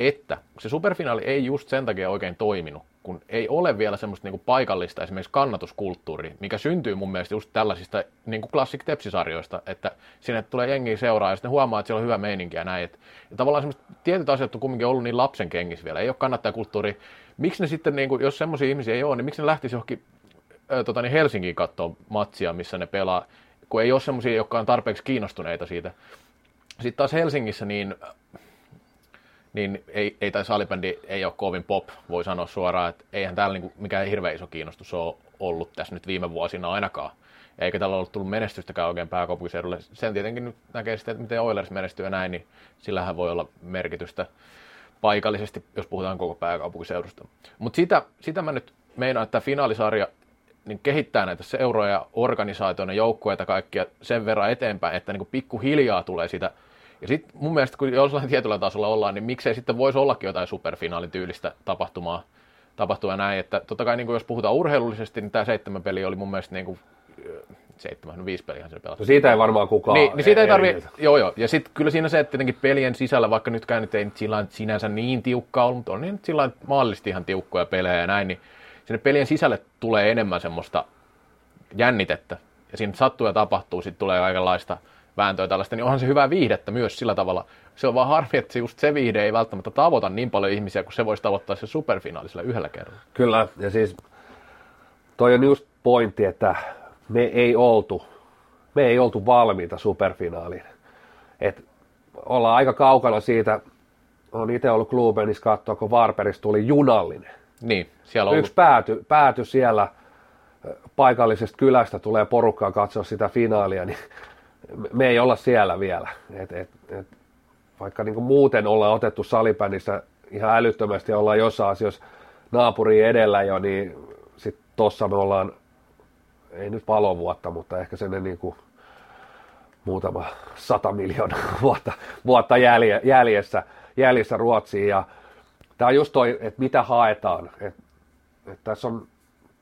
että se superfinaali ei just sen takia oikein toiminut, kun ei ole vielä semmoista niin paikallista esimerkiksi kannatuskulttuuria, mikä syntyy mun mielestä just tällaisista niin kuin Classic Tepsisarjoista, että sinne tulee jengi seuraa ja sitten huomaa, että siellä on hyvä meininki ja näin. Et, ja tavallaan semmoista tietyt asiat on kumminkin ollut niin lapsen kengissä vielä, ei ole kannattajakulttuuri. Miksi ne sitten, niin kuin, jos semmoisia ihmisiä ei ole, niin miksi ne lähtisi johonkin äh, tota, niin Helsinkiin katsoa matsia, missä ne pelaa, kun ei ole semmoisia, jotka on tarpeeksi kiinnostuneita siitä. Sitten taas Helsingissä, niin niin ei, ei tai salibändi ei ole kovin pop, voi sanoa suoraan, että eihän täällä niin mikään hirveän iso kiinnostus ole ollut tässä nyt viime vuosina ainakaan. Eikä tällä ollut tullut menestystäkään oikein pääkaupunkiseudulle. Sen tietenkin nyt näkee sitten, että miten Oilers menestyy ja näin, niin sillähän voi olla merkitystä paikallisesti, jos puhutaan koko pääkaupunkiseudusta. Mutta sitä, sitä mä nyt meinaan, että finaalisarja niin kehittää näitä seuroja, organisaatioita, joukkueita kaikkia sen verran eteenpäin, että niin pikkuhiljaa tulee sitä ja sitten mun mielestä, kun jollain tietyllä tasolla ollaan, niin miksei sitten voisi ollakin jotain superfinaalin tyylistä tapahtumaa, tapahtua näin, että totta kai niin kuin jos puhutaan urheilullisesti, niin tämä seitsemän peli oli mun mielestä niin kuin, seitsemän, no viisi peliä se pelasi. No siitä ei varmaan kukaan. Niin, niin siitä ei tarvi, joo joo, ja sitten kyllä siinä se, että tietenkin pelien sisällä, vaikka nytkään nyt ei nyt sillä sinänsä niin tiukkaa ollut, mutta on niin sillä maallisesti ihan tiukkoja pelejä ja näin, niin sinne pelien sisälle tulee enemmän semmoista jännitettä, ja siinä sattuu ja tapahtuu, sitten tulee kaikenlaista, vääntöä tällaista, niin onhan se hyvää viihdettä myös sillä tavalla. Se on vaan harmi, että just se viihde ei välttämättä tavoita niin paljon ihmisiä, kun se voisi tavoittaa se superfinaalisella yhdellä kerralla. Kyllä, ja siis toi on just pointti, että me ei oltu, me ei oltu valmiita superfinaaliin. Et ollaan aika kaukana siitä, on itse ollut Klubenissa katsoa, kun Varperista tuli junallinen. Niin, siellä on Yksi pääty, pääty siellä paikallisesta kylästä tulee porukkaa katsoa sitä finaalia, niin me ei olla siellä vielä. Et, et, et, vaikka niin muuten ollaan otettu salipännissä ihan älyttömästi ja ollaan jossain asioissa naapuri edellä jo, niin sitten tossa me ollaan, ei nyt palovuotta, mutta ehkä sen niin kuin muutama sata miljoonaa vuotta, vuotta jälje, jäljessä, jäljessä Ruotsiin. Ja tämä on just toi, että mitä haetaan. että et tässä on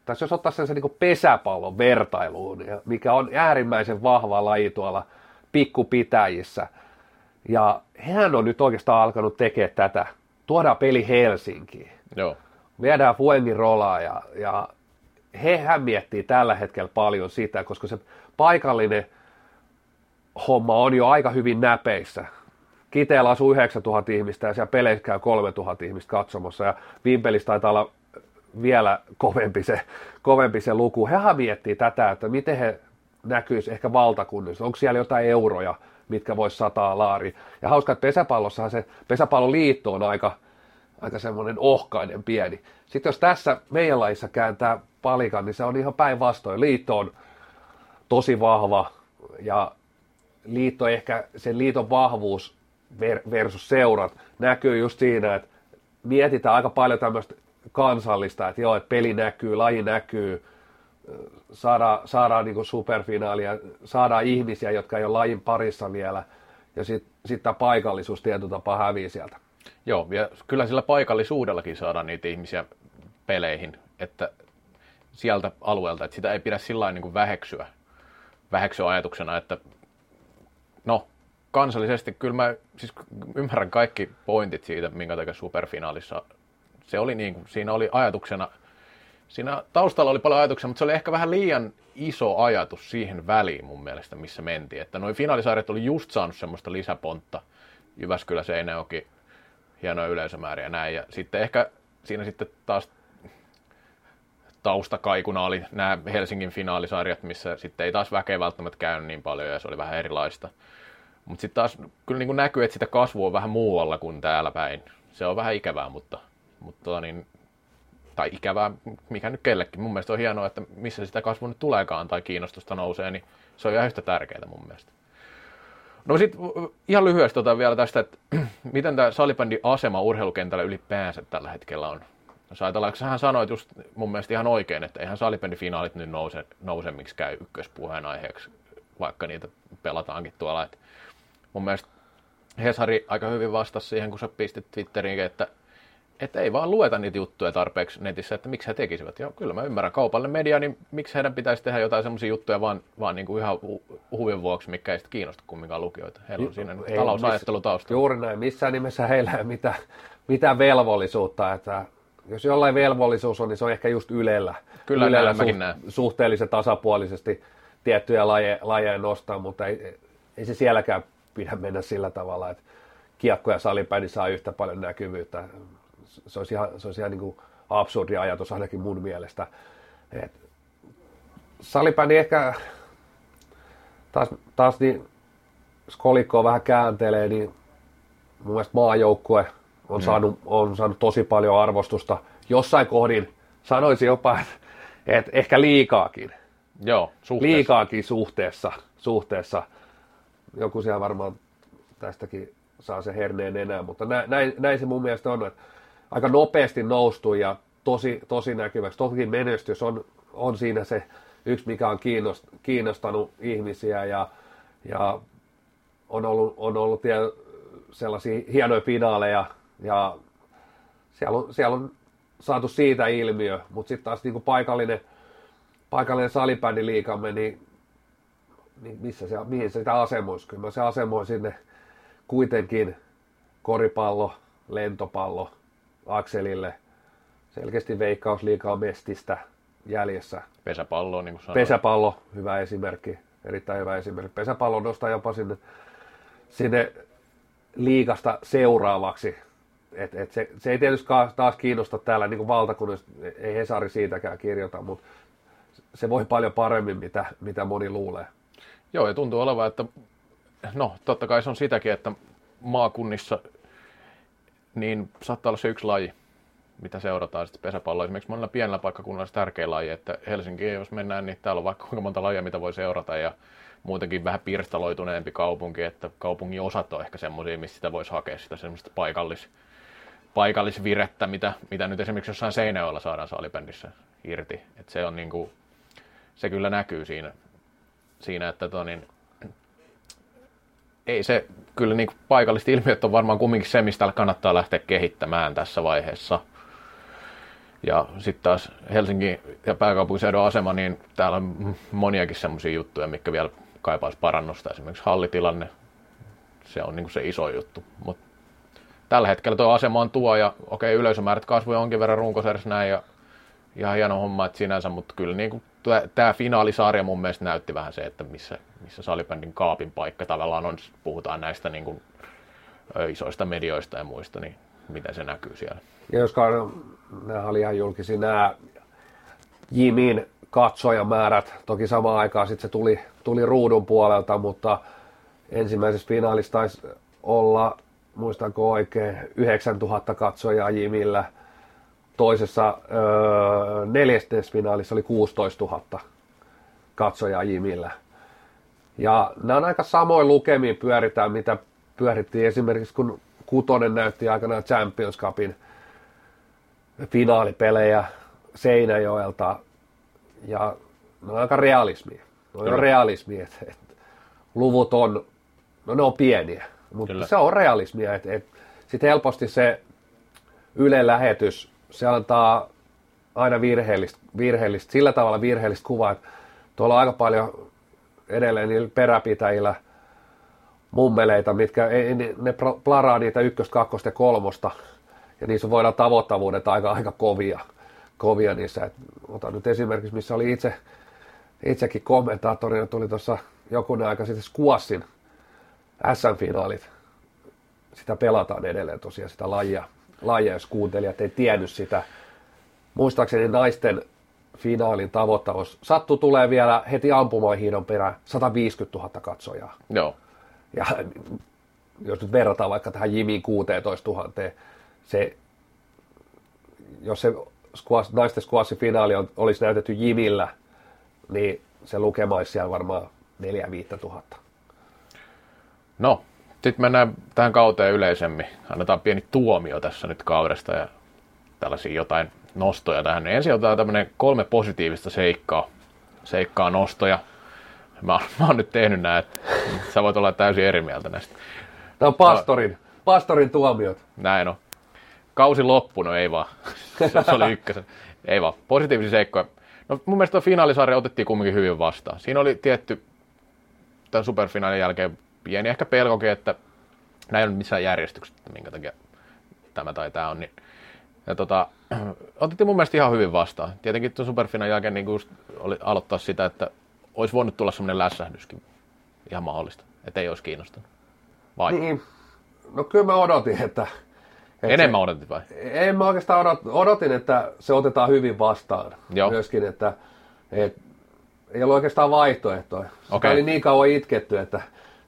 tässä jos ottaa sen niin pesäpallon vertailuun, mikä on äärimmäisen vahva laji tuolla pikkupitäjissä, ja hän on nyt oikeastaan alkanut tekemään tätä. Tuodaan peli Helsinkiin. Joo. Viedään Fuengin rolaa ja, ja hän miettii tällä hetkellä paljon sitä, koska se paikallinen homma on jo aika hyvin näpeissä. Kiteellä asuu 9000 ihmistä ja siellä peleissä käy 3000 ihmistä katsomassa ja Vimpelissä taitaa olla vielä kovempi se, kovempi se luku. Hehän miettii tätä, että miten he näkyisi ehkä valtakunnissa. Onko siellä jotain euroja, mitkä voisi sataa laari. Ja hauska, että pesäpallossahan se pesäpalloliitto on aika, aika semmoinen ohkainen pieni. Sitten jos tässä meidän lajissa kääntää palikan, niin se on ihan päinvastoin. Liitto on tosi vahva ja liitto ehkä, sen liiton vahvuus versus seurat näkyy just siinä, että mietitään aika paljon tämmöistä kansallista, että joo, että peli näkyy, laji näkyy, saadaan, saadaan niin superfinaalia, saadaan ihmisiä, jotka ei ole lajin parissa vielä, ja sitten sit tämä paikallisuus tietyllä tapaa hävii sieltä. Joo, ja kyllä sillä paikallisuudellakin saadaan niitä ihmisiä peleihin, että sieltä alueelta, että sitä ei pidä sillä niin väheksyä, väheksyä ajatuksena, että no, kansallisesti kyllä mä siis ymmärrän kaikki pointit siitä, minkä takia superfinaalissa se oli niin kuin, siinä oli ajatuksena, siinä taustalla oli paljon ajatuksia, mutta se oli ehkä vähän liian iso ajatus siihen väliin mun mielestä, missä mentiin. Että noin finaalisarjat oli just saanut semmoista lisäpontta. Jyväskylä, Seinäjoki, hienoja yleisömääriä ja näin. Ja sitten ehkä siinä sitten taas taustakaikuna oli nämä Helsingin finaalisarjat, missä sitten ei taas väkeä välttämättä käynyt niin paljon ja se oli vähän erilaista. Mutta sitten taas kyllä niin kuin näkyy, että sitä kasvua on vähän muualla kuin täällä päin. Se on vähän ikävää, mutta mutta tota niin, tai ikävää, mikä nyt kellekin. Mun mielestä on hienoa, että missä sitä kasvua nyt tuleekaan tai kiinnostusta nousee, niin se on ihan yhtä tärkeää mun mielestä. No sitten ihan lyhyesti otan vielä tästä, että miten tämä salibändin asema urheilukentällä ylipäänsä tällä hetkellä on. Että sähän sanoit just mun mielestä ihan oikein, että eihän salibändifinaalit nyt nouse, nouse miksi käy ykköspuheen aiheeksi, vaikka niitä pelataankin tuolla. Et mun mielestä Hesari aika hyvin vastasi siihen, kun sä pistit Twitteriin, että että ei vaan lueta niitä juttuja tarpeeksi netissä, että miksi he tekisivät. Joo, kyllä mä ymmärrän. Kaupallinen media, niin miksi heidän pitäisi tehdä jotain semmoisia juttuja vaan, vaan niin kuin ihan huvin vuoksi, mikä ei sitten kiinnosta kumminkaan lukijoita. Heillä on siinä ei, talousajattelu taustalla. Juuri näin. Missään nimessä heillä ei mitään, mitään velvollisuutta. Että jos jollain velvollisuus on, niin se on ehkä just Ylellä. Kyllä Ylellä suht, suhteellisen tasapuolisesti tiettyjä lajeja, lajeja nostaa, mutta ei, ei se sielläkään pidä mennä sillä tavalla, että kiekko ja salipäin saa yhtä paljon näkyvyyttä se olisi ihan, se olisi ihan niin kuin absurdi ajatus ainakin mun mielestä. Et salibändi ehkä taas, taas niin skolikkoa vähän kääntelee, niin mun mielestä maajoukkue on, mm. saanut, on saanut tosi paljon arvostusta. Jossain kohdin sanoisin jopa, että, että ehkä liikaakin. Joo, suhteessa. Liikaakin suhteessa, suhteessa. Joku siellä varmaan tästäkin saa se herneen enää, mutta näin, näin, näin se mun mielestä on, että aika nopeasti noustu ja tosi, tosi näkyväksi. Toki menestys on, on siinä se yksi, mikä on kiinnostanut ihmisiä ja, ja on ollut, on ollut tie, sellaisia hienoja finaaleja ja siellä on, siellä on saatu siitä ilmiö, mutta sitten taas niin paikallinen, paikallinen salibändiliikamme, niin, niin missä se, mihin se sitä asemoisi? Kyllä mä se asemoin sinne kuitenkin koripallo, lentopallo, Akselille. Selkeästi veikkausliikaa mestistä jäljessä. Pesäpallo, niin kuin sanoin. Pesäpallo, hyvä esimerkki, erittäin hyvä esimerkki. Pesäpallo nostaa jopa sinne, sinne liikasta seuraavaksi. Et, et se, se, ei tietysti taas kiinnosta täällä niin valtakunnassa, ei Hesari siitäkään kirjoita, mutta se voi paljon paremmin, mitä, mitä moni luulee. Joo, ja tuntuu olevan, että no totta kai se on sitäkin, että maakunnissa niin saattaa olla se yksi laji, mitä seurataan sitten pesäpallo. Esimerkiksi monella pienellä paikkakunnalla se tärkeä laji, että Helsinki, jos mennään, niin täällä on vaikka kuinka monta lajia, mitä voi seurata ja muutenkin vähän pirstaloituneempi kaupunki, että kaupungin osat on ehkä semmoisia, mistä sitä voisi hakea sitä semmoista paikallis, paikallisvirettä, mitä, mitä nyt esimerkiksi jossain Seinäjoella saadaan salibändissä irti. että se on niin kuin, se kyllä näkyy siinä, siinä että to, niin, ei se, kyllä niin paikalliset ilmiöt on varmaan kumminkin se, mistä kannattaa lähteä kehittämään tässä vaiheessa. Ja sitten taas Helsingin ja pääkaupunkiseudun asema, niin täällä on moniakin semmoisia juttuja, mikä vielä kaipaisi parannusta. Esimerkiksi hallitilanne, se on niin se iso juttu. Mut tällä hetkellä tuo asema on tuo ja okei, yleisömäärät kasvoi jonkin verran runkosarjassa näin ja ihan hieno homma, että sinänsä, mutta kyllä niin tämä finaalisarja mun mielestä näytti vähän se, että missä, missä salibändin kaapin paikka tavallaan on, puhutaan näistä niin kuin, isoista medioista ja muista, niin miten se näkyy siellä. Ja jos nämä oli ihan julkisia, nämä Jimin katsojamäärät, toki samaan aikaan sitten se tuli, tuli ruudun puolelta, mutta ensimmäisessä finaalissa taisi olla, muistanko oikein, 9000 katsojaa Jimillä – toisessa öö, neljästesfinaalissa oli 16 000 katsojaa Jimillä. Ja nämä on aika samoin lukemiin pyöritään, mitä pyörittiin esimerkiksi, kun Kutonen näytti aikanaan Champions Cupin finaalipelejä Seinäjoelta. Ja ne on aika realismia. Ne on realismia, että, että luvut on, no ne on pieniä, mutta Kyllä. se on realismia. Että, että sitten helposti se Yle lähetys se antaa aina virheellistä, virheellistä, sillä tavalla virheellistä kuvaa, että tuolla on aika paljon edelleen niillä peräpitäjillä mummeleita, mitkä ei, ne plaraa niitä ykköstä, kakkosta ja kolmosta, ja niissä voidaan tavoittavuudet aika, aika kovia, kovia niissä. Et otan nyt esimerkiksi, missä oli itse, itsekin kommentaattorina, tuli tuossa jokunen aika sitten Skuassin SM-finaalit. Sitä pelataan edelleen tosiaan, sitä lajia lajia, jos kuuntelijat ei tiennyt sitä. Muistaakseni naisten finaalin tavoittavuus. Sattu tulee vielä heti hiidon perään 150 000 katsojaa. Joo. Ja jos nyt verrataan vaikka tähän Jimiin 16 000, se, jos se squash, naisten squashin finaali on, olisi näytetty Jimillä, niin se lukema olisi siellä varmaan 4-5 tuhatta. No, sitten mennään tähän kauteen yleisemmin. Annetaan pieni tuomio tässä nyt kaudesta ja tällaisia jotain nostoja tähän. Ensin otetaan tämmöinen kolme positiivista seikkaa, seikkaa nostoja. Mä, mä oon nyt tehnyt näin, että sä voit olla täysin eri mieltä näistä. Tämä on pastorin, pastorin tuomiot. Näin on. Kausi loppu, no ei vaan. Se, se oli ykkösen. Ei vaan. Positiivisia seikkoja. No mun mielestä tuo finaalisarja otettiin kumminkin hyvin vastaan. Siinä oli tietty tämän superfinaalin jälkeen pieni ehkä pelkokin, että näin ole missään järjestyksessä, minkä takia tämä tai tämä on. Niin. Ja tota, otettiin mun mielestä ihan hyvin vastaan. Tietenkin tuon superfinaalin jälkeen niin oli aloittaa sitä, että olisi voinut tulla semmoinen lässähdyskin. Ihan mahdollista, että ei olisi kiinnostunut. Vai? Niin, no kyllä mä odotin, että... että Enemmän odotit vai? En mä oikeastaan odot, odotin, että se otetaan hyvin vastaan. Joo. Myöskin, että, että ei ollut oikeastaan vaihtoehtoja. Sitä Okei. oli niin kauan itketty, että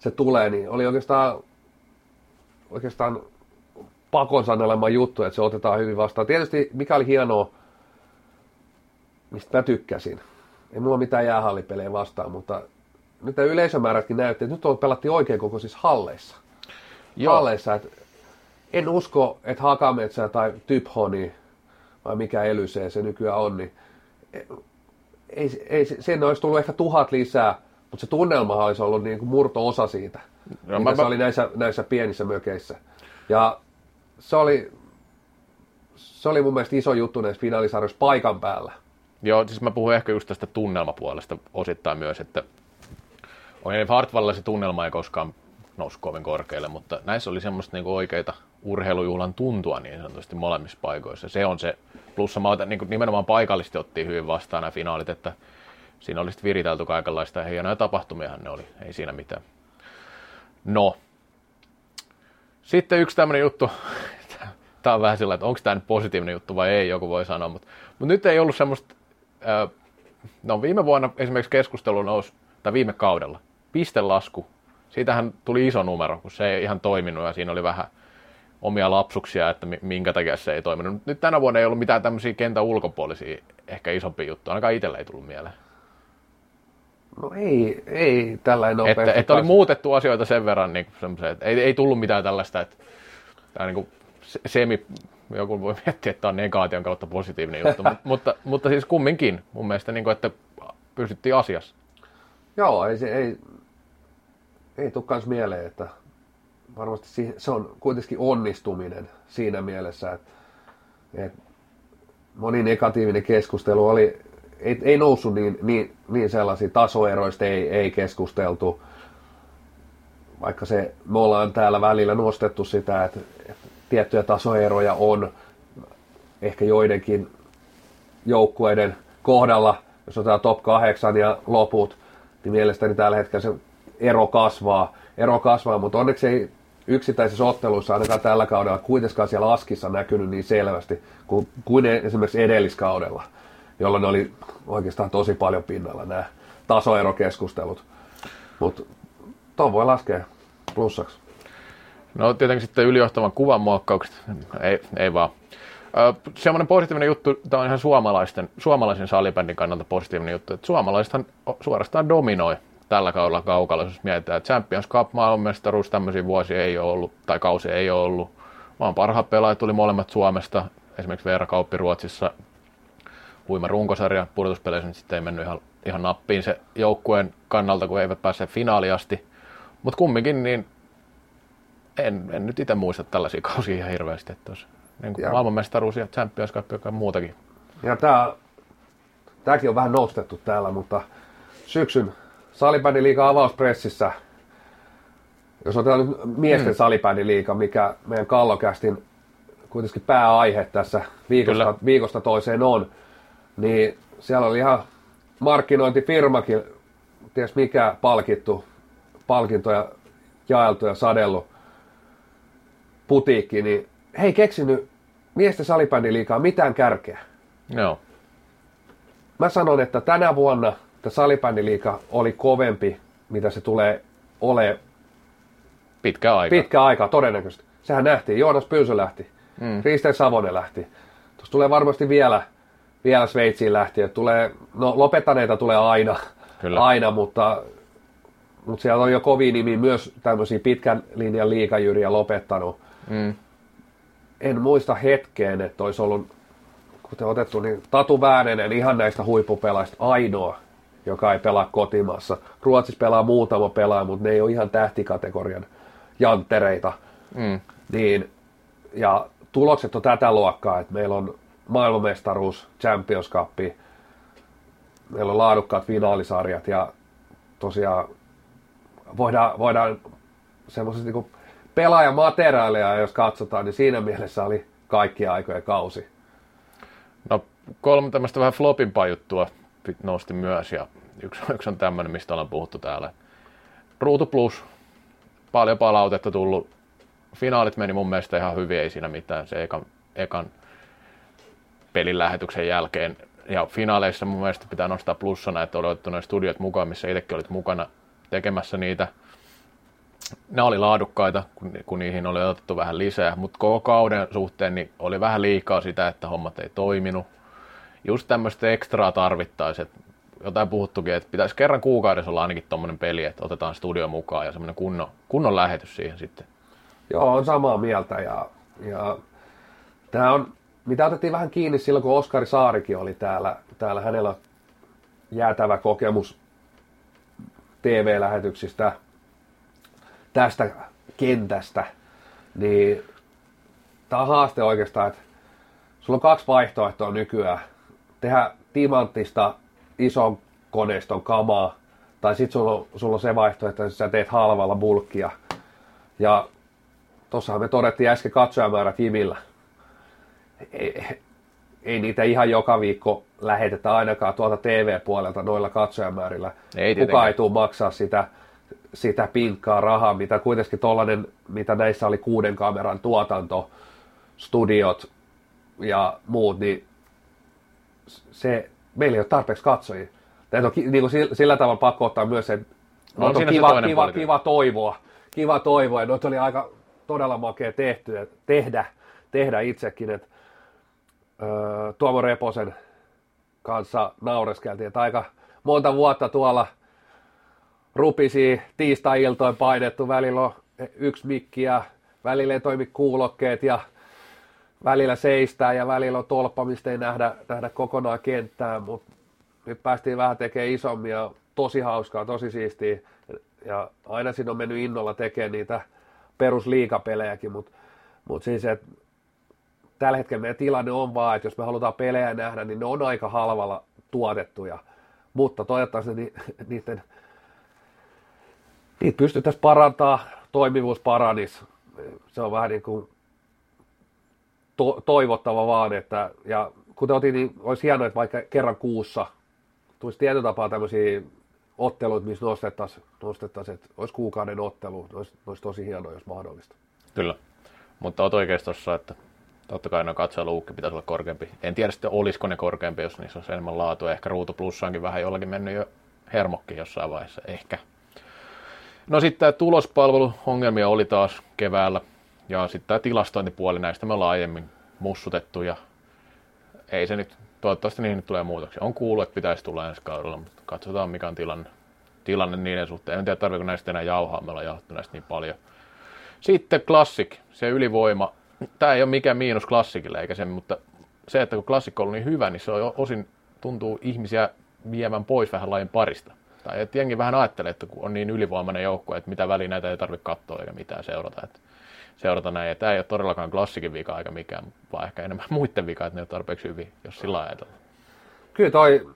se tulee, niin oli oikeastaan, oikeastaan pakon sanelema juttu, että se otetaan hyvin vastaan. Tietysti mikä oli hienoa, mistä mä tykkäsin. Ei mulla mitään jäähallipelejä vastaan, mutta nyt ne yleisömäärätkin näytti, että nyt on pelattiin oikein koko siis halleissa. Joo. halleissa. Et en usko, että Hakametsä tai Typhoni, vai mikä Elysee se nykyään on, niin ei, ei, sen olisi tullut ehkä tuhat lisää, mutta se tunnelma olisi ollut niin kuin murto-osa siitä, No, no, mä- mitä se oli näissä, näissä pienissä mökeissä. Ja se oli, se oli mun mielestä iso juttu näissä finaalisarjoissa paikan päällä. Joo, siis mä puhun ehkä just tästä tunnelmapuolesta osittain myös, että Okei, Hartwallilla se tunnelma ei koskaan noussut kovin korkealle, mutta näissä oli semmoista niinku oikeita urheilujuhlan tuntua niin sanotusti molemmissa paikoissa. Se on se plussa. Mä otan, niin nimenomaan paikallisesti ottiin hyvin vastaan nämä finaalit, että siinä oli sitten viritelty kaikenlaista ja hienoja tapahtumiahan ne oli, ei siinä mitään. No, sitten yksi tämmöinen juttu, tämä on vähän sillä, että onko tämä nyt positiivinen juttu vai ei, joku voi sanoa, mutta, mutta nyt ei ollut semmoista, no viime vuonna esimerkiksi keskustelu nousi, tai viime kaudella, pistelasku, siitähän tuli iso numero, kun se ei ihan toiminut ja siinä oli vähän omia lapsuksia, että mi- minkä takia se ei toiminut. Nyt tänä vuonna ei ollut mitään tämmöisiä kentän ulkopuolisia, ehkä isompia juttuja, ainakaan itselle ei tullut mieleen. No ei, ei tällainen Että, nopeasti. että oli kas- muutettu asioita sen verran, niin että ei, ei tullut mitään tällaista, että tämä niin kuin semi, joku voi miettiä, että tämä on negaation kautta positiivinen juttu, mutta, mutta, mutta siis kumminkin mun mielestä, niin kuin, että pysyttiin asiassa. Joo, ei se, ei, ei tule kans mieleen, että varmasti si- se on kuitenkin onnistuminen siinä mielessä, että, että moni negatiivinen keskustelu oli, ei, ei noussut niin, niin, niin sellaisia tasoeroista, ei, ei keskusteltu, vaikka se, me ollaan täällä välillä nostettu sitä, että, että tiettyjä tasoeroja on ehkä joidenkin joukkueiden kohdalla, jos otetaan top 8 ja loput, niin mielestäni tällä hetkellä se ero kasvaa, ero kasvaa mutta onneksi ei yksittäisissä otteluissa ainakaan tällä kaudella kuitenkaan siellä askissa näkynyt niin selvästi kuin, kuin esimerkiksi edelliskaudella, jolloin ne oli oikeastaan tosi paljon pinnalla nämä tasoerokeskustelut. Mutta tuon voi laskea plussaksi. No tietenkin sitten ylijohtavan kuvan muokkaukset, ei, ei vaan. Semmoinen positiivinen juttu, tämä on ihan suomalaisten, suomalaisen salibändin kannalta positiivinen juttu, että suomalaisethan suorastaan dominoi tällä kaudella kaukalla, jos mietitään, että Champions Cup, maailmanmestaruus, tämmöisiä vuosia ei ole ollut, tai kausi ei ole ollut. Maan parhaat pelaajat tuli molemmat Suomesta, esimerkiksi Veera Kauppi Ruotsissa, huima runkosarja, pudotuspeleissä nyt sitten ei mennyt ihan, ihan nappiin se joukkueen kannalta, kun eivät pääse finaaliin asti. Mutta kumminkin niin en, en nyt itse muista tällaisia kausia ihan hirveästi, että olisi niin kuin maailmanmestaruus ja Champions Cup ja muutakin. Ja tää, tääkin on vähän nostettu täällä, mutta syksyn salibändiliiga avauspressissä, jos otetaan nyt miesten mm. salibändiliiga, mikä meidän kallokästin kuitenkin pääaihe tässä viikosta, Kyllä. viikosta toiseen on, niin siellä oli ihan markkinointifirmakin, ties mikä palkittu, palkintoja jaeltu ja sadellut putiikki, niin hei keksinyt miesten salibändiliigaa mitään kärkeä. Joo, Mä sanon, että tänä vuonna tämä salibändiliiga oli kovempi, mitä se tulee ole pitkä aika. pitkä aika todennäköisesti. Sehän nähtiin. Joonas Pylsö lähti. Mm. Riisten Savonen lähti. Tuossa tulee varmasti vielä, vielä Sveitsiin lähtiä. Tulee, no lopettaneita tulee aina, Kyllä. aina mutta, mutta siellä on jo kovin nimi myös tämmöisiä pitkän linjan liikajyriä lopettanut. Mm. en muista hetkeen, että olisi ollut, kuten otettu, niin Tatu Väänenen ihan näistä huippupelaista ainoa, joka ei pelaa kotimaassa. Ruotsissa pelaa muutama pelaaja, mutta ne ei ole ihan tähtikategorian janttereita. Mm. Niin, ja tulokset on tätä luokkaa, että meillä on maailmanmestaruus, Champions Cup, meillä on laadukkaat finaalisarjat ja tosiaan voidaan, voidaan semmoisesta niin pelaajamateriaalia, jos katsotaan, niin siinä mielessä oli kaikki aikojen kausi. No kolme tämmöistä vähän flopimpaa juttua nosti myös ja yksi, yksi on tämmöinen, mistä ollaan puhuttu täällä. Ruutu Plus, paljon palautetta tullut. Finaalit meni mun mielestä ihan hyvin, ei siinä mitään. Se ekan, ekan pelin lähetyksen jälkeen. Ja finaaleissa mun mielestä pitää nostaa plussana, että oli otettu studiot mukaan, missä itsekin olit mukana tekemässä niitä. Ne oli laadukkaita, kun, kun niihin oli otettu vähän lisää, mutta koko kauden suhteen niin oli vähän liikaa sitä, että hommat ei toiminut. Just tämmöistä ekstraa tarvittaisiin, jotain puhuttukin, että pitäisi kerran kuukaudessa olla ainakin tuommoinen peli, että otetaan studio mukaan ja semmoinen kunnon, kunnon lähetys siihen sitten. Joo, on samaa mieltä ja, ja tämä on, mitä otettiin vähän kiinni silloin, kun Oskari Saarikin oli täällä, täällä hänellä jäätävä kokemus TV-lähetyksistä tästä kentästä, niin tämä on haaste oikeastaan, että sulla on kaksi vaihtoehtoa nykyään. Tehdä timanttista ison koneiston kamaa, tai sitten sulla, sulla on se vaihtoehto, että sä teet halvalla bulkkia. Ja tossahan me todettiin äsken katsojamäärät Jimillä. Ei, ei niitä ihan joka viikko lähetetä ainakaan tuolta TV-puolelta noilla katsojamäärillä. Ei Kuka ei tule maksaa sitä, sitä pinkkaa rahaa, mitä kuitenkin tollanen, mitä näissä oli kuuden kameran tuotanto, studiot ja muut, niin se, meillä ei ole tarpeeksi katsojia. Tämä on niin kuin sillä, sillä tavalla pakko ottaa myös, että no, on kiva, kiva, kiva, toivoa. Kiva toivoa, ja noita oli aika todella makea tehty, tehdä, tehdä itsekin. Että, Tuomo Reposen kanssa naureskeltiin, että aika monta vuotta tuolla rupisi tiistai-iltoin painettu, välillä on yksi mikki ja välillä ei toimi kuulokkeet ja välillä seistää ja välillä on tolppa, mistä ei nähdä, nähdä kokonaan kenttää, mutta nyt päästiin vähän tekemään isommia, tosi hauskaa, tosi siistiä. Ja aina siinä on mennyt innolla tekemään niitä perusliikapelejäkin, mutta mut siis, että tällä hetkellä meidän tilanne on vaan, että jos me halutaan pelejä nähdä, niin ne on aika halvalla tuotettuja, mutta toivottavasti ni, niiden, niitä pystyttäisiin parantaa, toimivuus paranis. Se on vähän niin kuin to, toivottava vaan, että, ja kuten otin, niin olisi hienoa, että vaikka kerran kuussa tulisi tietyn tapaa tämmöisiä otteluita, missä nostettaisiin, nostettaisi, että olisi kuukauden ottelu, olisi, olisi tosi hienoa, jos mahdollista. Kyllä, mutta olet oikeassa tuossa, että totta kai no katseluukki pitäisi olla korkeampi. En tiedä sitten olisiko ne korkeampi, jos niissä olisi enemmän laatua. Ehkä Ruutu Plussaankin vähän jollakin mennyt jo hermokki jossain vaiheessa, ehkä. No sitten tämä tulospalveluongelmia oli taas keväällä ja sitten tämä tilastointipuoli, näistä me ollaan aiemmin mussutettu ja ei se nyt, toivottavasti niihin nyt tulee muutoksia. On kuullut, että pitäisi tulla ensi kaudella, mutta katsotaan mikä on tilanne, tilanne niiden suhteen. En tiedä, tarvitseeko näistä enää jauhaa, me ollaan jauhattu näistä niin paljon. Sitten Classic, se ylivoima. Tämä ei ole mikään miinus klassikille, eikä se, mutta se, että kun klassikko on niin hyvä, niin se on osin tuntuu ihmisiä viemään pois vähän lajin parista. Tai että jengi vähän ajattelee, että kun on niin ylivoimainen joukko, että mitä väliä näitä ei tarvitse katsoa eikä mitään seurata. Että seurata näin. Ja tämä ei ole todellakaan klassikin vika eikä mikään, vaan ehkä enemmän muiden vika, että ne on tarpeeksi hyvin, jos sillä ajatellaan. Kyllä toi,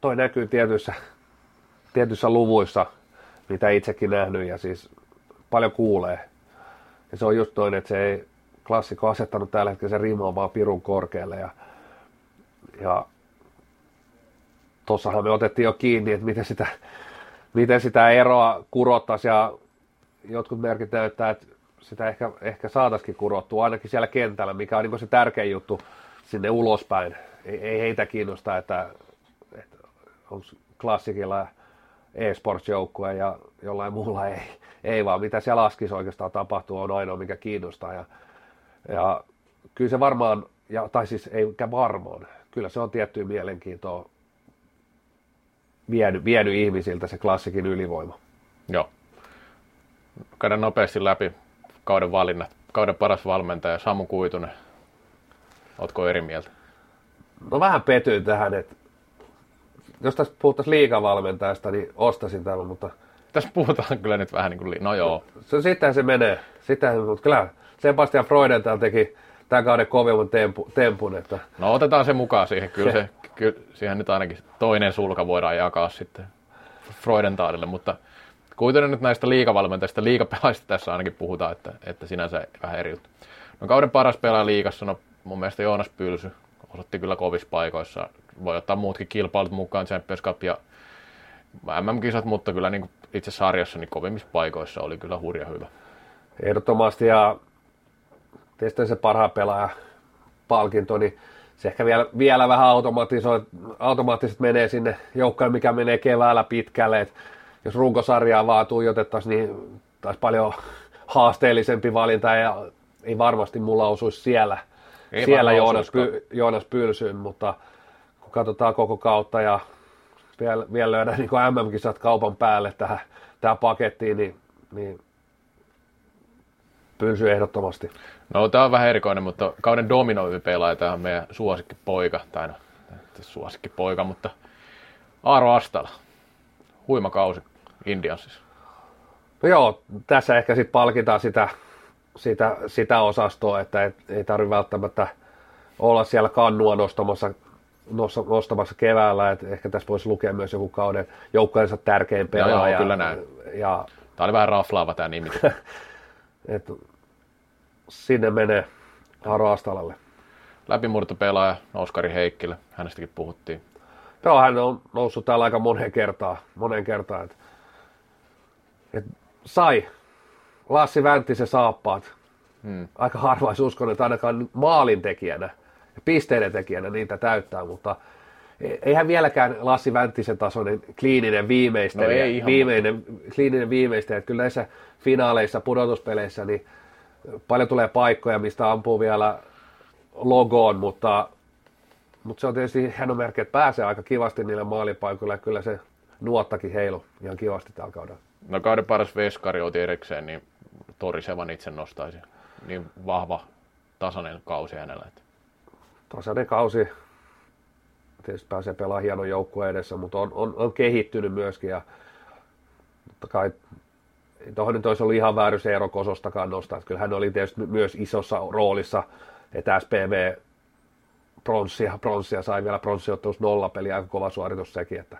toi näkyy tietyissä, tietyissä luvuissa, mitä itsekin nähnyt ja siis paljon kuulee. Ja se on just toinen, että se ei klassikko asettanut tällä hetkellä se rima vaan pirun korkealle ja, ja tossahan me otettiin jo kiinni, että miten sitä, miten sitä eroa kurottaisiin ja jotkut merkit näyttää, että sitä ehkä, ehkä saataisiin kurottua ainakin siellä kentällä, mikä on niin se tärkein juttu sinne ulospäin. Ei, ei heitä kiinnosta, että, että onko klassikilla e-sports-joukkue ja jollain muulla ei, ei vaan mitä siellä askissa oikeastaan tapahtuu on ainoa mikä kiinnostaa ja, ja kyllä se varmaan, ja, tai siis ei varmaan, kyllä se on tiettyä mielenkiintoa vienyt, vienyt ihmisiltä se klassikin ylivoima. Joo. Käydään nopeasti läpi kauden valinnat. Kauden paras valmentaja Samu Kuitunen. Ootko eri mieltä? No vähän petyin tähän, että jos tässä puhuttaisiin liikavalmentajasta, niin ostaisin tämän, mutta Tässä puhutaan kyllä nyt vähän niin kuin, no joo, se, sittenhän se menee. Sittenhän, mutta kyllä Sebastian Freudenthal teki tämän kauden kovimman tempu, tempun, että no otetaan se mukaan siihen, kyllä, se, kyllä siihen nyt ainakin toinen sulka voidaan jakaa sitten Freudenthalille, mutta kuitenkin nyt näistä liikavalmentajista, liikapelaajista tässä ainakin puhutaan, että, että sinänsä vähän eri juttu. No kauden paras pelaaja liigassa, no mun mielestä Joonas Pylsy osoitti kyllä kovissa paikoissa. Voi ottaa muutkin kilpailut mukaan, Champions Cup ja MM-kisat, mutta kyllä niin itse sarjassa niin kovimmissa paikoissa oli kyllä hurja hyvä. ehdottomasti ja tietysti se parhaan pelaaja palkinto, niin se ehkä vielä, vielä vähän automatisoi, automaattisesti menee sinne joukkoon, mikä menee keväällä pitkälle. Et jos runkosarjaa vaan tuijotettaisiin, niin taisi paljon haasteellisempi valinta ja ei varmasti mulla osuisi siellä, Ei siellä Joonas. Py, Joonas Pylsyyn, mutta katsotaan koko kautta ja vielä, vielä löydään niin MM-kisat kaupan päälle tähän, tähän pakettiin, niin, niin Pylsy ehdottomasti. No tämä on vähän erikoinen, mutta kauden dominoivi pelaaja, tämä on meidän suosikkipoika, tai no, suosikkipoika, mutta Aaro Astala. Huima kausi Indiansissa. No joo, tässä ehkä sitten palkitaan sitä, sitä, sitä osastoa, että et, ei tarvitse välttämättä olla siellä kannua nostamassa, nosta- nostamassa keväällä, että ehkä tässä voisi lukea myös joku kauden joukkojensa tärkein Joo, joo, pelaaja. kyllä näin. Ja Tämä oli vähän raflaava tämä nimitys. et, sinne menee Haro Astalalle. Läpimurtopelaaja Oskari Heikkilä, hänestäkin puhuttiin. Joo, hän on noussut täällä aika moneen kertaan, moneen kertaan että, et sai Lassi Vänttisen saappaat. Hmm. Aika harva olisi uskonut, että ainakaan maalintekijänä pisteiden tekijänä niitä täyttää, mutta eihän vieläkään Lassi Vänttisen tasoinen kliininen viimeistelijä, No ei ihan, viimeinen, kliininen viimeistelijä. Että Kyllä näissä finaaleissa, pudotuspeleissä, niin paljon tulee paikkoja, mistä ampuu vielä logoon, mutta, mutta se on tietysti hieno merkki, että pääsee aika kivasti niille maalipaikoille ja kyllä se nuottakin heilu ihan kivasti tällä kaudella. No kauden paras veskari otin erikseen, niin Torisevan itse nostaisin. Niin vahva, tasainen kausi hänellä. Että. Tasainen kausi. Tietysti pääsee pelaamaan hienon joukkueen edessä, mutta on, on, on kehittynyt myöskin. Ja totta kai tuohon nyt olisi ollut ihan väärin se Eero Kosostakaan nostaa. Että Kyllä hän oli tietysti myös isossa roolissa, että SPV pronssia, pronssia sai vielä pronssiottelussa nolla peli, aika kova suoritus sekin. Että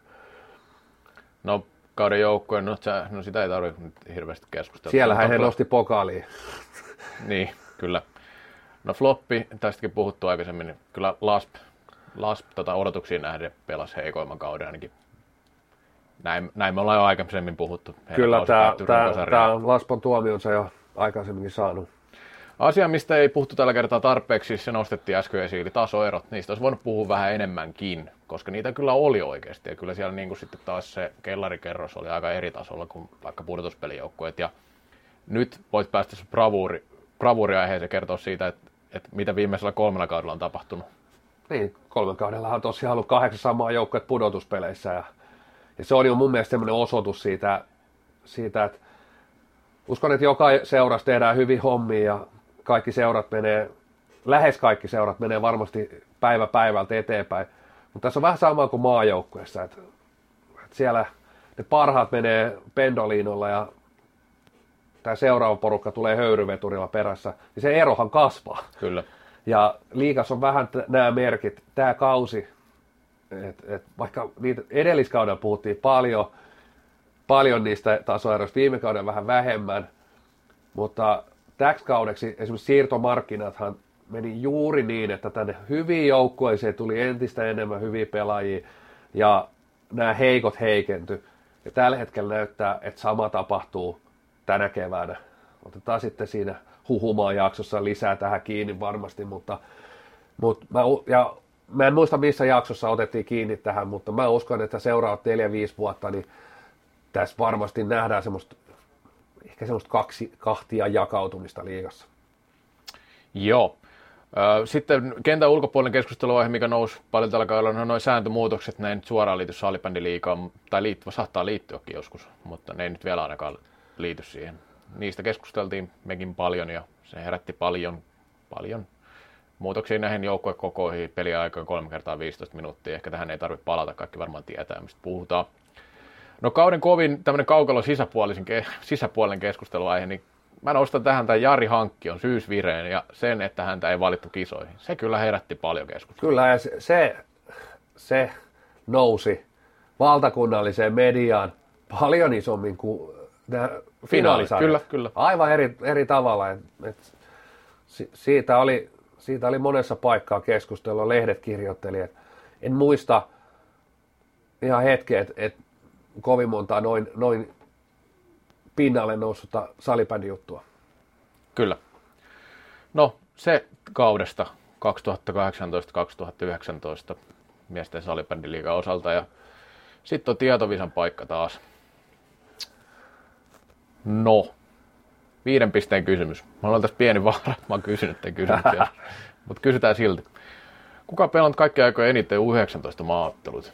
No kauden joukkojen, no, no sitä ei tarvitse nyt hirveästi keskustella. siellähän he nosti pokaaliin. Niin, kyllä. No floppi, tästäkin puhuttu aikaisemmin, niin kyllä Lasp, Lasp tota, odotuksiin nähden pelasi heikoimman kauden ainakin. Näin, näin me ollaan jo aikaisemmin puhuttu. Heidän Kyllä tämä, Laspon tuomionsa jo aikaisemminkin saanut. Asia, mistä ei puhuttu tällä kertaa tarpeeksi, se nostettiin äsken esiin, eli tasoerot. Niistä olisi voinut puhua vähän enemmänkin, koska niitä kyllä oli oikeasti. Ja kyllä siellä niin kuin sitten taas se kellarikerros oli aika eri tasolla kuin vaikka pudotuspelijoukkueet. Ja nyt voit päästä se bravuuri, bravuuriaiheeseen kertoa siitä, että, että mitä viimeisellä kolmella kaudella on tapahtunut. Niin, kolmen kaudellahan on tosiaan ollut kahdeksan samaa joukkuetta pudotuspeleissä ja, ja se on jo mun mielestä semmoinen osoitus siitä, siitä, että uskon, että joka seurassa tehdään hyvin hommia ja kaikki seurat menee, lähes kaikki seurat menee varmasti päivä päivältä eteenpäin. Mutta tässä on vähän sama kuin maajoukkueessa, että, että siellä ne parhaat menee pendoliinolla ja tämä seuraava porukka tulee höyryveturilla perässä, niin se erohan kasvaa. Kyllä. Ja liikas on vähän t- nämä merkit, tämä kausi, et, et vaikka niitä edelliskaudella puhuttiin paljon, paljon niistä tasoeroista, viime kauden vähän vähemmän, mutta täksi kaudeksi esimerkiksi siirtomarkkinathan meni juuri niin, että tänne hyviin joukkueisiin tuli entistä enemmän hyviä pelaajia ja nämä heikot heikentyi. Ja tällä hetkellä näyttää, että sama tapahtuu tänä keväänä. Otetaan sitten siinä huhumaan jaksossa lisää tähän kiinni varmasti, mutta, mutta mä, ja mä en muista missä jaksossa otettiin kiinni tähän, mutta mä uskon, että seuraavat 4-5 vuotta, niin tässä varmasti nähdään semmoista, ehkä semmoista kaksi, kahtia jakautumista liigassa. Joo. Sitten kentän ulkopuolinen keskusteluaihe, mikä nousi paljon tällä kaudella, on noin sääntömuutokset, ne ei nyt suoraan liity salibändiliigaan, tai liittyvä saattaa liittyäkin joskus, mutta ne ei nyt vielä ainakaan liity siihen. Niistä keskusteltiin mekin paljon ja se herätti paljon, paljon muutoksia näihin joukkuekokoihin, peliaikoihin 3 kertaa 15 minuuttia. Ehkä tähän ei tarvitse palata, kaikki varmaan tietää, mistä puhutaan. No kauden kovin tämmöinen kaukalo sisäpuolisen, sisäpuolen keskusteluaihe, niin mä nostan tähän tämän Jari Hankkion syysvireen ja sen, että häntä ei valittu kisoihin. Se kyllä herätti paljon keskustelua. Kyllä, ja se, se, se nousi valtakunnalliseen mediaan paljon isommin kuin finaalisarjat. Kyllä, kyllä. Aivan eri, eri tavalla. Et, et, si, siitä, oli, siitä oli monessa paikkaa keskustelua, lehdet kirjoitteli. Et, en muista ihan hetkeä, että et kovin montaa noin, noin pinnalle noussutta salibändijuttua. Kyllä. No, se kaudesta 2018-2019 miesten salibändiliigan osalta ja sitten on tietovisan paikka taas. No, viiden pisteen kysymys. Mä olen tässä pieni vaara, mä oon kysynyt tämän kysymyksen, mutta kysytään silti. Kuka pelannut kaikki aikojen eniten U19 maaottelut?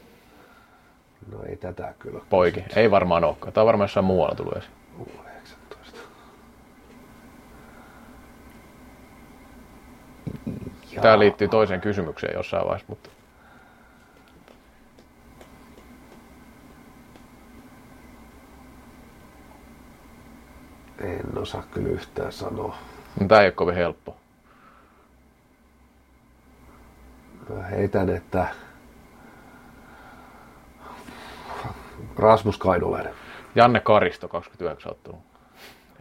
No ei tätä kyllä. Poiki, ei varmaan olekaan. Tämä on varmaan jossain muualla tullut esiin. U19. Tämä liittyy toiseen kysymykseen jossain vaiheessa, mutta En osaa kyllä yhtään sanoa. No, tämä ei ole kovin helppo. Mä heitän, että Rasmus Kainulainen. Janne Karisto, 29 ottelua.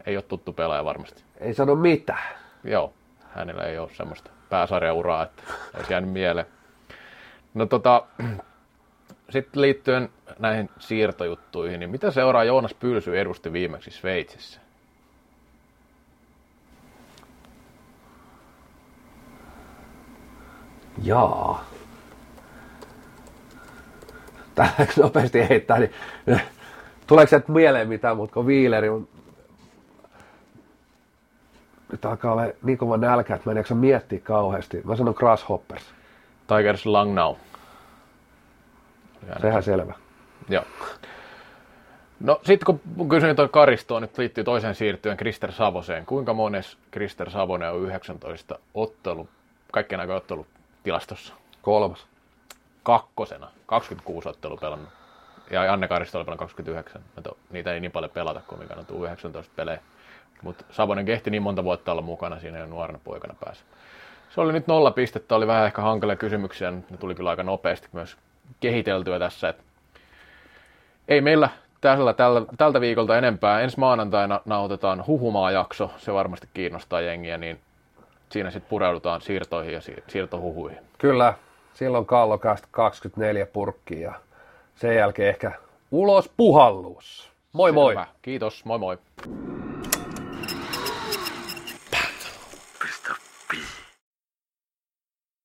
Ei ole tuttu pelaaja varmasti. Ei sano mitään. Joo, hänellä ei ole semmoista pääsarjauraa, että olisi jäänyt mieleen. No tota, sitten liittyen näihin siirtojuttuihin, niin mitä seuraa Joonas Pylsy edusti viimeksi Sveitsissä? Jaa. Tää nopeasti heittää, niin tuleeko se mieleen mitään, mutta kun Viileri on nyt alkaa olla niin kova nälkä, että mä en jaksa miettiä kauheasti. Mä sanon Grasshoppers. Tigers Langnau. Sehän selvä. Joo. No sitten kun kysyin tuon Karistoa, nyt liittyy toiseen siirtyen Krister Savoseen. Kuinka mones Krister Savonen on 19 ottelu, kaikkien aikojen ottelu tilastossa? Kolmas. Kakkosena, 26 ottelu pelannut. Ja Anne Karisto oli pelannut 29. Mutta niitä ei niin paljon pelata kuin mikä on 19 pelejä. Mutta Savonen kehti niin monta vuotta olla mukana siinä jo nuorena poikana päässä. Se oli nyt nolla pistettä, oli vähän ehkä hankalia kysymyksiä, ne tuli kyllä aika nopeasti myös kehiteltyä tässä. Et ei meillä tällä, tällä, tältä viikolta enempää. Ensi maanantaina nauhoitetaan huhumaa-jakso, se varmasti kiinnostaa jengiä, niin siinä sitten pureudutaan siirtoihin ja siirtohuhuihin. Kyllä, silloin kallokasta 24 purkkia ja sen jälkeen ehkä ulos puhallus. Moi Selvä. moi! Kiitos, moi moi!